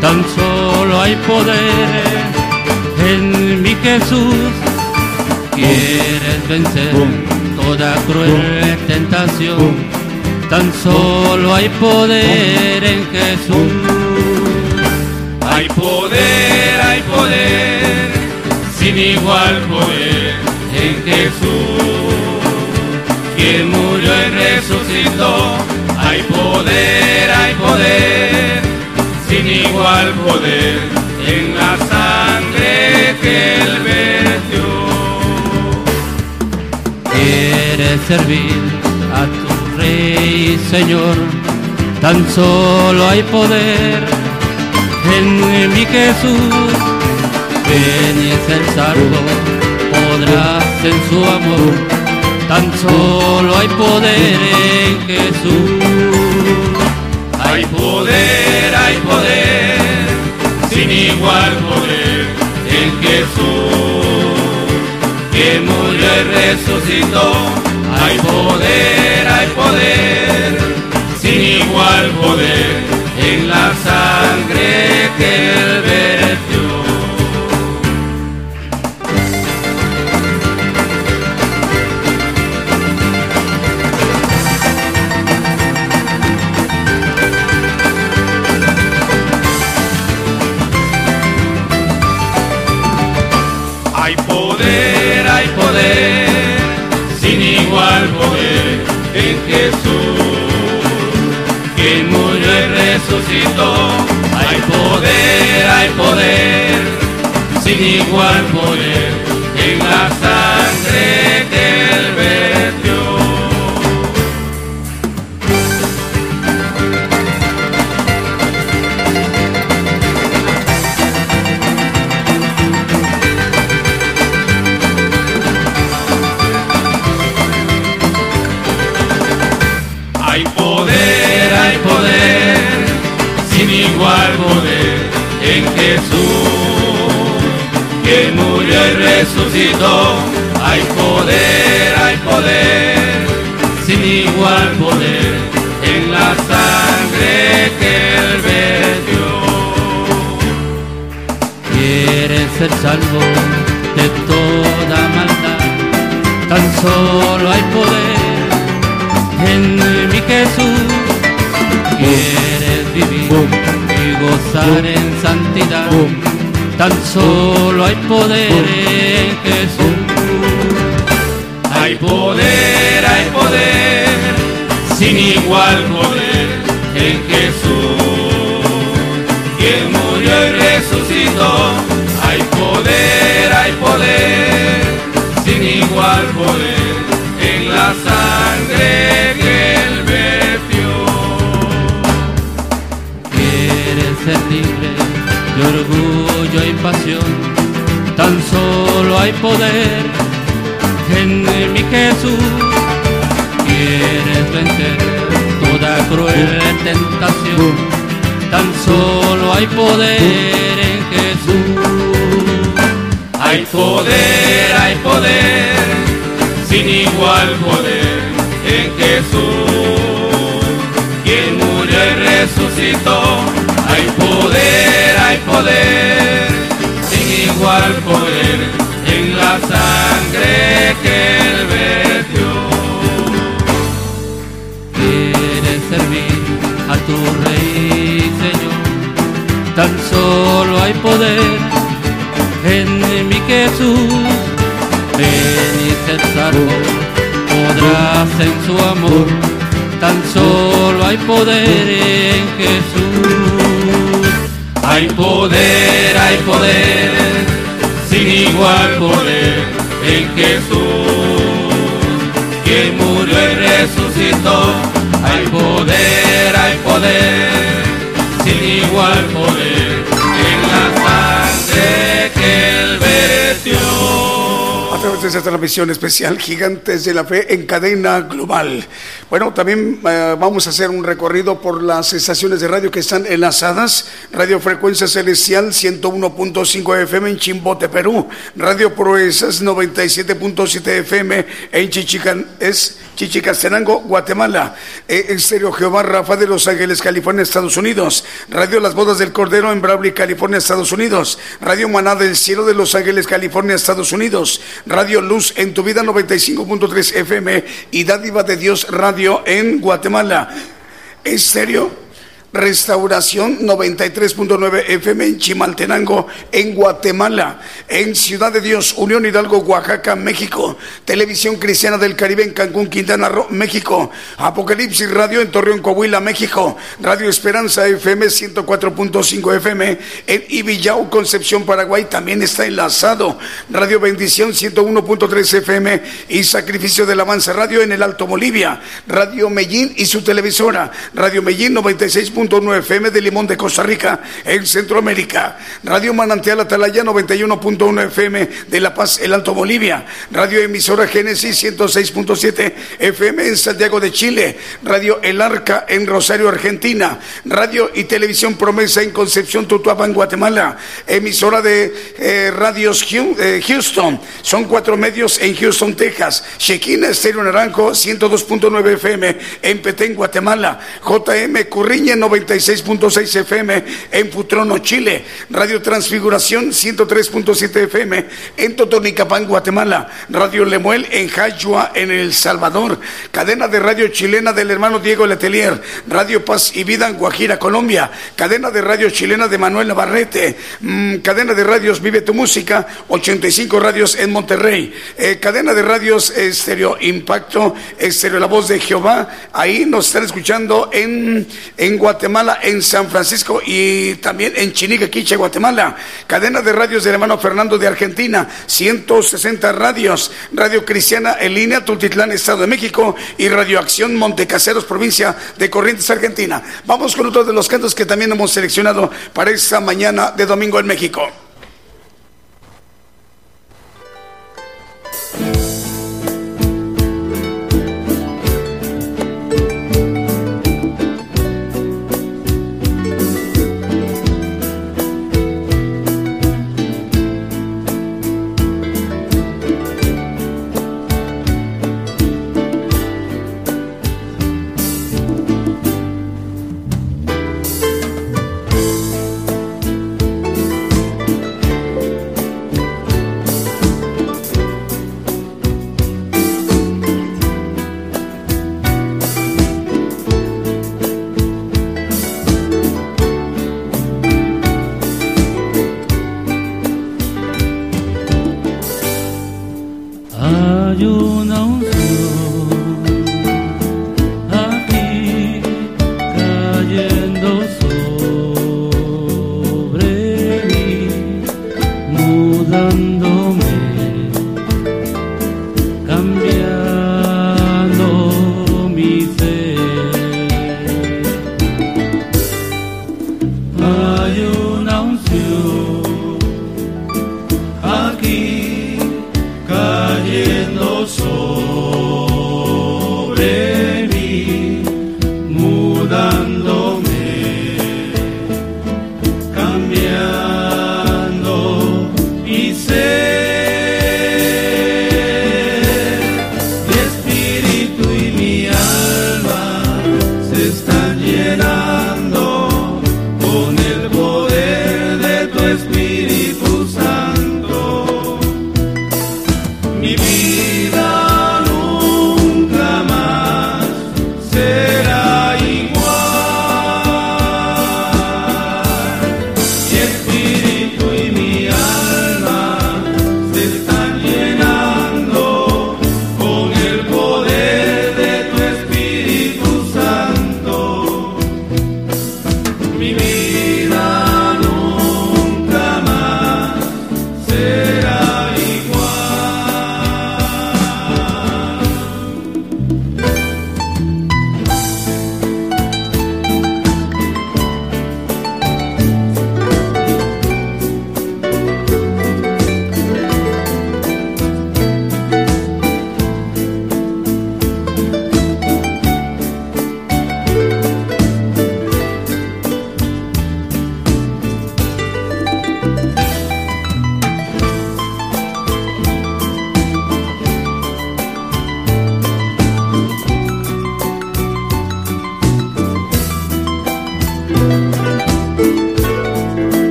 tan solo hay poder mi Jesús. Quieres vencer toda cruel tentación, tan solo hay poder en Jesús.
Hay poder, hay poder, sin igual poder en Jesús, quien murió y resucitó. Hay poder, hay poder, sin igual poder en la vertió.
Quieres servir a tu Rey y Señor, tan solo hay poder en mi Jesús. Ven y ser salvo, podrás en su amor, tan solo hay poder en Jesús.
Hay poder, hay poder, sin igual poder en Jesús, que murió y resucitó. Hay poder, hay poder, sin igual poder en la sangre que él vertió. Hay poder, hay poder, sin igual poder Jesús, que murió y resucitó. Hay poder, hay poder, sin igual poder en la sangre que él vertió.
Quieres ser salvo de toda maldad, tan solo hay poder en mi Jesús. En santidad, tan solo hay poder en Jesús.
Hay poder, hay poder, sin igual poder en Jesús, quien murió y resucitó. Hay poder, hay poder, sin igual poder
de orgullo y pasión, tan solo hay poder en mi Jesús. Quieres vencer toda cruel tentación, tan solo hay poder en Jesús.
Hay poder, hay poder, sin igual poder en Jesús, quien murió y resucitó. Hay poder, hay poder, sin igual poder en la sangre que él vertió.
Quieres servir a tu Rey, Señor, tan solo hay poder en mi Jesús. Ven y podrás en su amor, tan solo hay poder en Jesús.
Hay poder, hay poder, sin igual poder en Jesús, quien murió y resucitó. Hay poder, hay poder, sin igual poder en la sangre que él vertió.
A través de esta transmisión especial Gigantes de la Fe en cadena global. Bueno, también eh, vamos a hacer un recorrido por las estaciones de radio que están enlazadas. Radio Frecuencia Celestial 101.5 FM en Chimbote, Perú. Radio Proezas 97.7 FM en Chichican, es Chichicastenango, Guatemala. Eh, Estéreo Jehová Rafa de Los Ángeles, California, Estados Unidos. Radio Las Bodas del Cordero en Brawley, California, Estados Unidos. Radio Maná del Cielo de Los Ángeles, California, Estados Unidos. Radio Luz en tu vida 95.3 FM y Dádiva de Dios Radio en Guatemala. ¿En serio? Restauración 93.9 FM en Chimaltenango, en Guatemala, en Ciudad de Dios, Unión Hidalgo, Oaxaca, México, Televisión Cristiana del Caribe en Cancún, Quintana Roo, México, Apocalipsis Radio en Torreón, Coahuila, México, Radio Esperanza FM 104.5 FM en Ibillau, Concepción, Paraguay, también está enlazado, Radio Bendición 101.3 FM y Sacrificio del Avance Radio en el Alto Bolivia, Radio Medellín y su televisora, Radio Medellín 96. 106.9 FM de Limón de Costa Rica en Centroamérica. Radio Manantial Atalaya 91.1 FM de La Paz, el Alto Bolivia. Radio Emisora Génesis 106.7 FM en Santiago de Chile. Radio El Arca en Rosario, Argentina. Radio y Televisión Promesa en Concepción, Tutuapa en Guatemala. Emisora de eh, Radios eh, Houston. Son cuatro medios en Houston, Texas. Shekinah Estéreo Naranjo 102.9 FM en Petén, Guatemala. JM Curriña 96.6 FM en Putrono, Chile. Radio Transfiguración 103.7 FM en Totonicapán, Guatemala. Radio Lemuel en Jayua, en El Salvador. Cadena de radio chilena del hermano Diego Letelier. Radio Paz y Vida en Guajira, Colombia. Cadena de radio chilena de Manuel Navarrete. Mm, cadena de radios Vive tu Música. 85 radios en Monterrey. Eh, cadena de radios Estéreo Impacto. Estéreo La Voz de Jehová. Ahí nos están escuchando en, en Guatemala, en San Francisco y también en Chinique, Quiche, Guatemala. Cadena de radios del hermano Fernando de Argentina, 160 radios. Radio Cristiana en línea, Tultitlán, Estado de México y Radio Acción Montecaseros, provincia de Corrientes, Argentina. Vamos con otro de los cantos que también hemos seleccionado para esta mañana de domingo en México.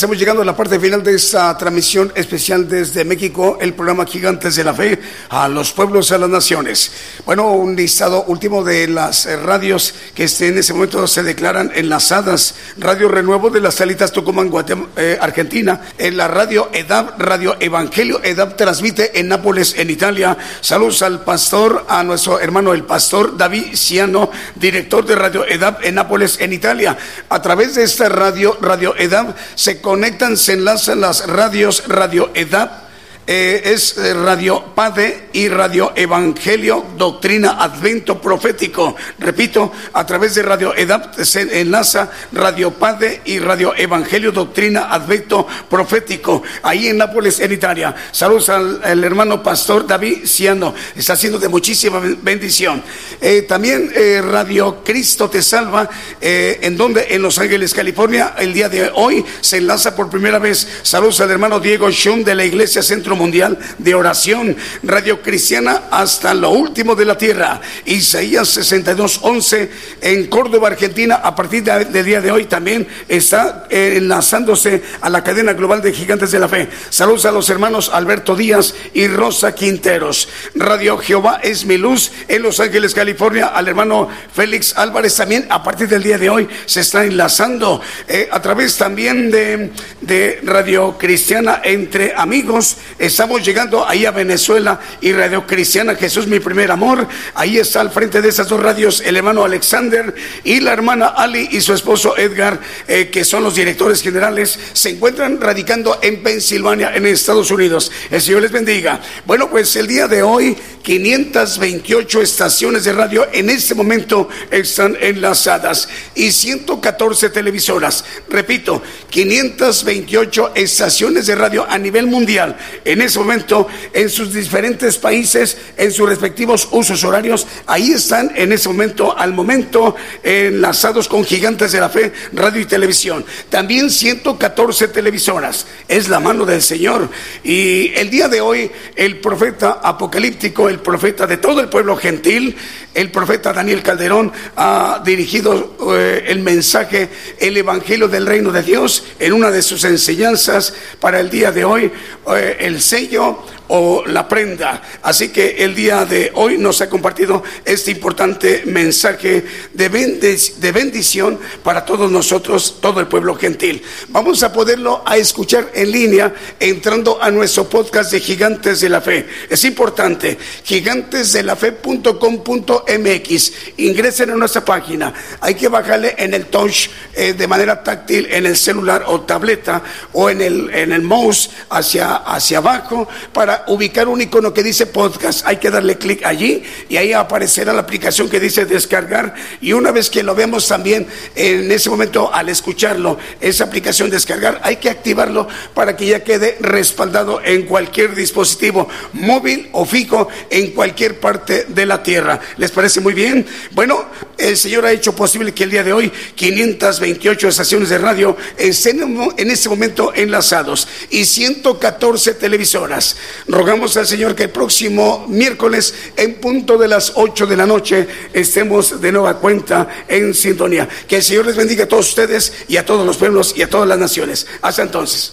Estamos llegando a la parte final de esta transmisión especial desde México, el programa Gigantes de la Fe, a los pueblos, a las naciones. Bueno, un listado último de las radios que en ese momento se declaran enlazadas. Radio Renuevo de las Salitas Tucumán, eh, Argentina. En la radio EDAP, Radio Evangelio. EDAP transmite en Nápoles, en Italia. Saludos al pastor, a nuestro hermano el pastor David Ciano, director de Radio EDAP en Nápoles, en Italia. A través de esta radio, Radio EDAP, se conectan, se enlazan las radios Radio EDAP eh, es eh, Radio Padre y Radio Evangelio, Doctrina Advento Profético. Repito, a través de Radio EDAP se enlaza Radio Padre y Radio Evangelio, Doctrina Advento Profético, ahí en Nápoles, en Italia. Saludos al, hermano pastor David Ciano, está haciendo de muchísima bendición. Eh, también Radio Cristo Te Salva, en donde en Los Ángeles, California, el día de hoy se enlaza por primera vez. Saludos al hermano Diego Schum de la Iglesia Centro mundial de oración. Radio Cristiana hasta lo último de la tierra. Isaías 62, 11 en Córdoba, Argentina. A partir del día de hoy también está enlazándose a la cadena global de gigantes de la fe. Saludos a los hermanos Alberto Díaz y Rosa Quinteros. Radio Jehová es mi luz en Los Ángeles, California. Al hermano Félix Álvarez también a partir del día de hoy se está enlazando eh, a través también de, de Radio Cristiana entre amigos. Estamos llegando ahí a Venezuela y Radio Cristiana Jesús mi primer amor. Ahí está al frente de esas dos radios el hermano Alexander y la hermana Ali y su esposo Edgar, eh, que son los directores generales, se encuentran radicando en Pensilvania, en Estados Unidos. El Señor les bendiga. Bueno, pues el día de hoy, 528 estaciones de radio en este momento están enlazadas y 114 televisoras. Repito, 528 estaciones de radio a nivel mundial en ese momento en sus diferentes países, en sus respectivos usos horarios. Ahí están en ese momento, al momento, enlazados con gigantes de la fe, radio y televisión. También 114 televisoras. Es la mano del Señor. Y el día de hoy, el profeta apocalíptico, el profeta de todo el pueblo gentil, el profeta Daniel Calderón ha dirigido eh, el mensaje, el Evangelio del Reino de Dios en una de sus enseñanzas para el día de hoy, eh, el sello o la prenda. Así que el día de hoy nos ha compartido este importante mensaje de, de bendición para todos nosotros, todo el pueblo gentil. Vamos a poderlo a escuchar en línea entrando a nuestro podcast de Gigantes de la Fe. Es importante, gigantesdelafe.com.mx. Ingresen a nuestra página. Hay que bajarle en el touch eh, de manera táctil en el celular o tableta o en el, en el mouse hacia, hacia abajo para ubicar un icono que dice podcast. Hay que darle clic allí y ahí aparecerá la aplicación que dice descargar. Y una vez que lo vemos también, en ese momento al escucharlo, esa aplicación descargar, hay que activarlo para que ya quede respaldado en cualquier dispositivo móvil o fijo en cualquier parte de la tierra. ¿Les parece muy bien? Bueno, el Señor ha hecho posible que el día de hoy 528 estaciones de radio estén en este momento enlazados y 114 televisoras. Rogamos al Señor que el próximo miércoles en punto de las 8 de la noche estemos de nueva cuenta en sintonía. Que el Señor les bendiga a todos ustedes y a todos los pueblos y a todas las naciones. Hasta entonces.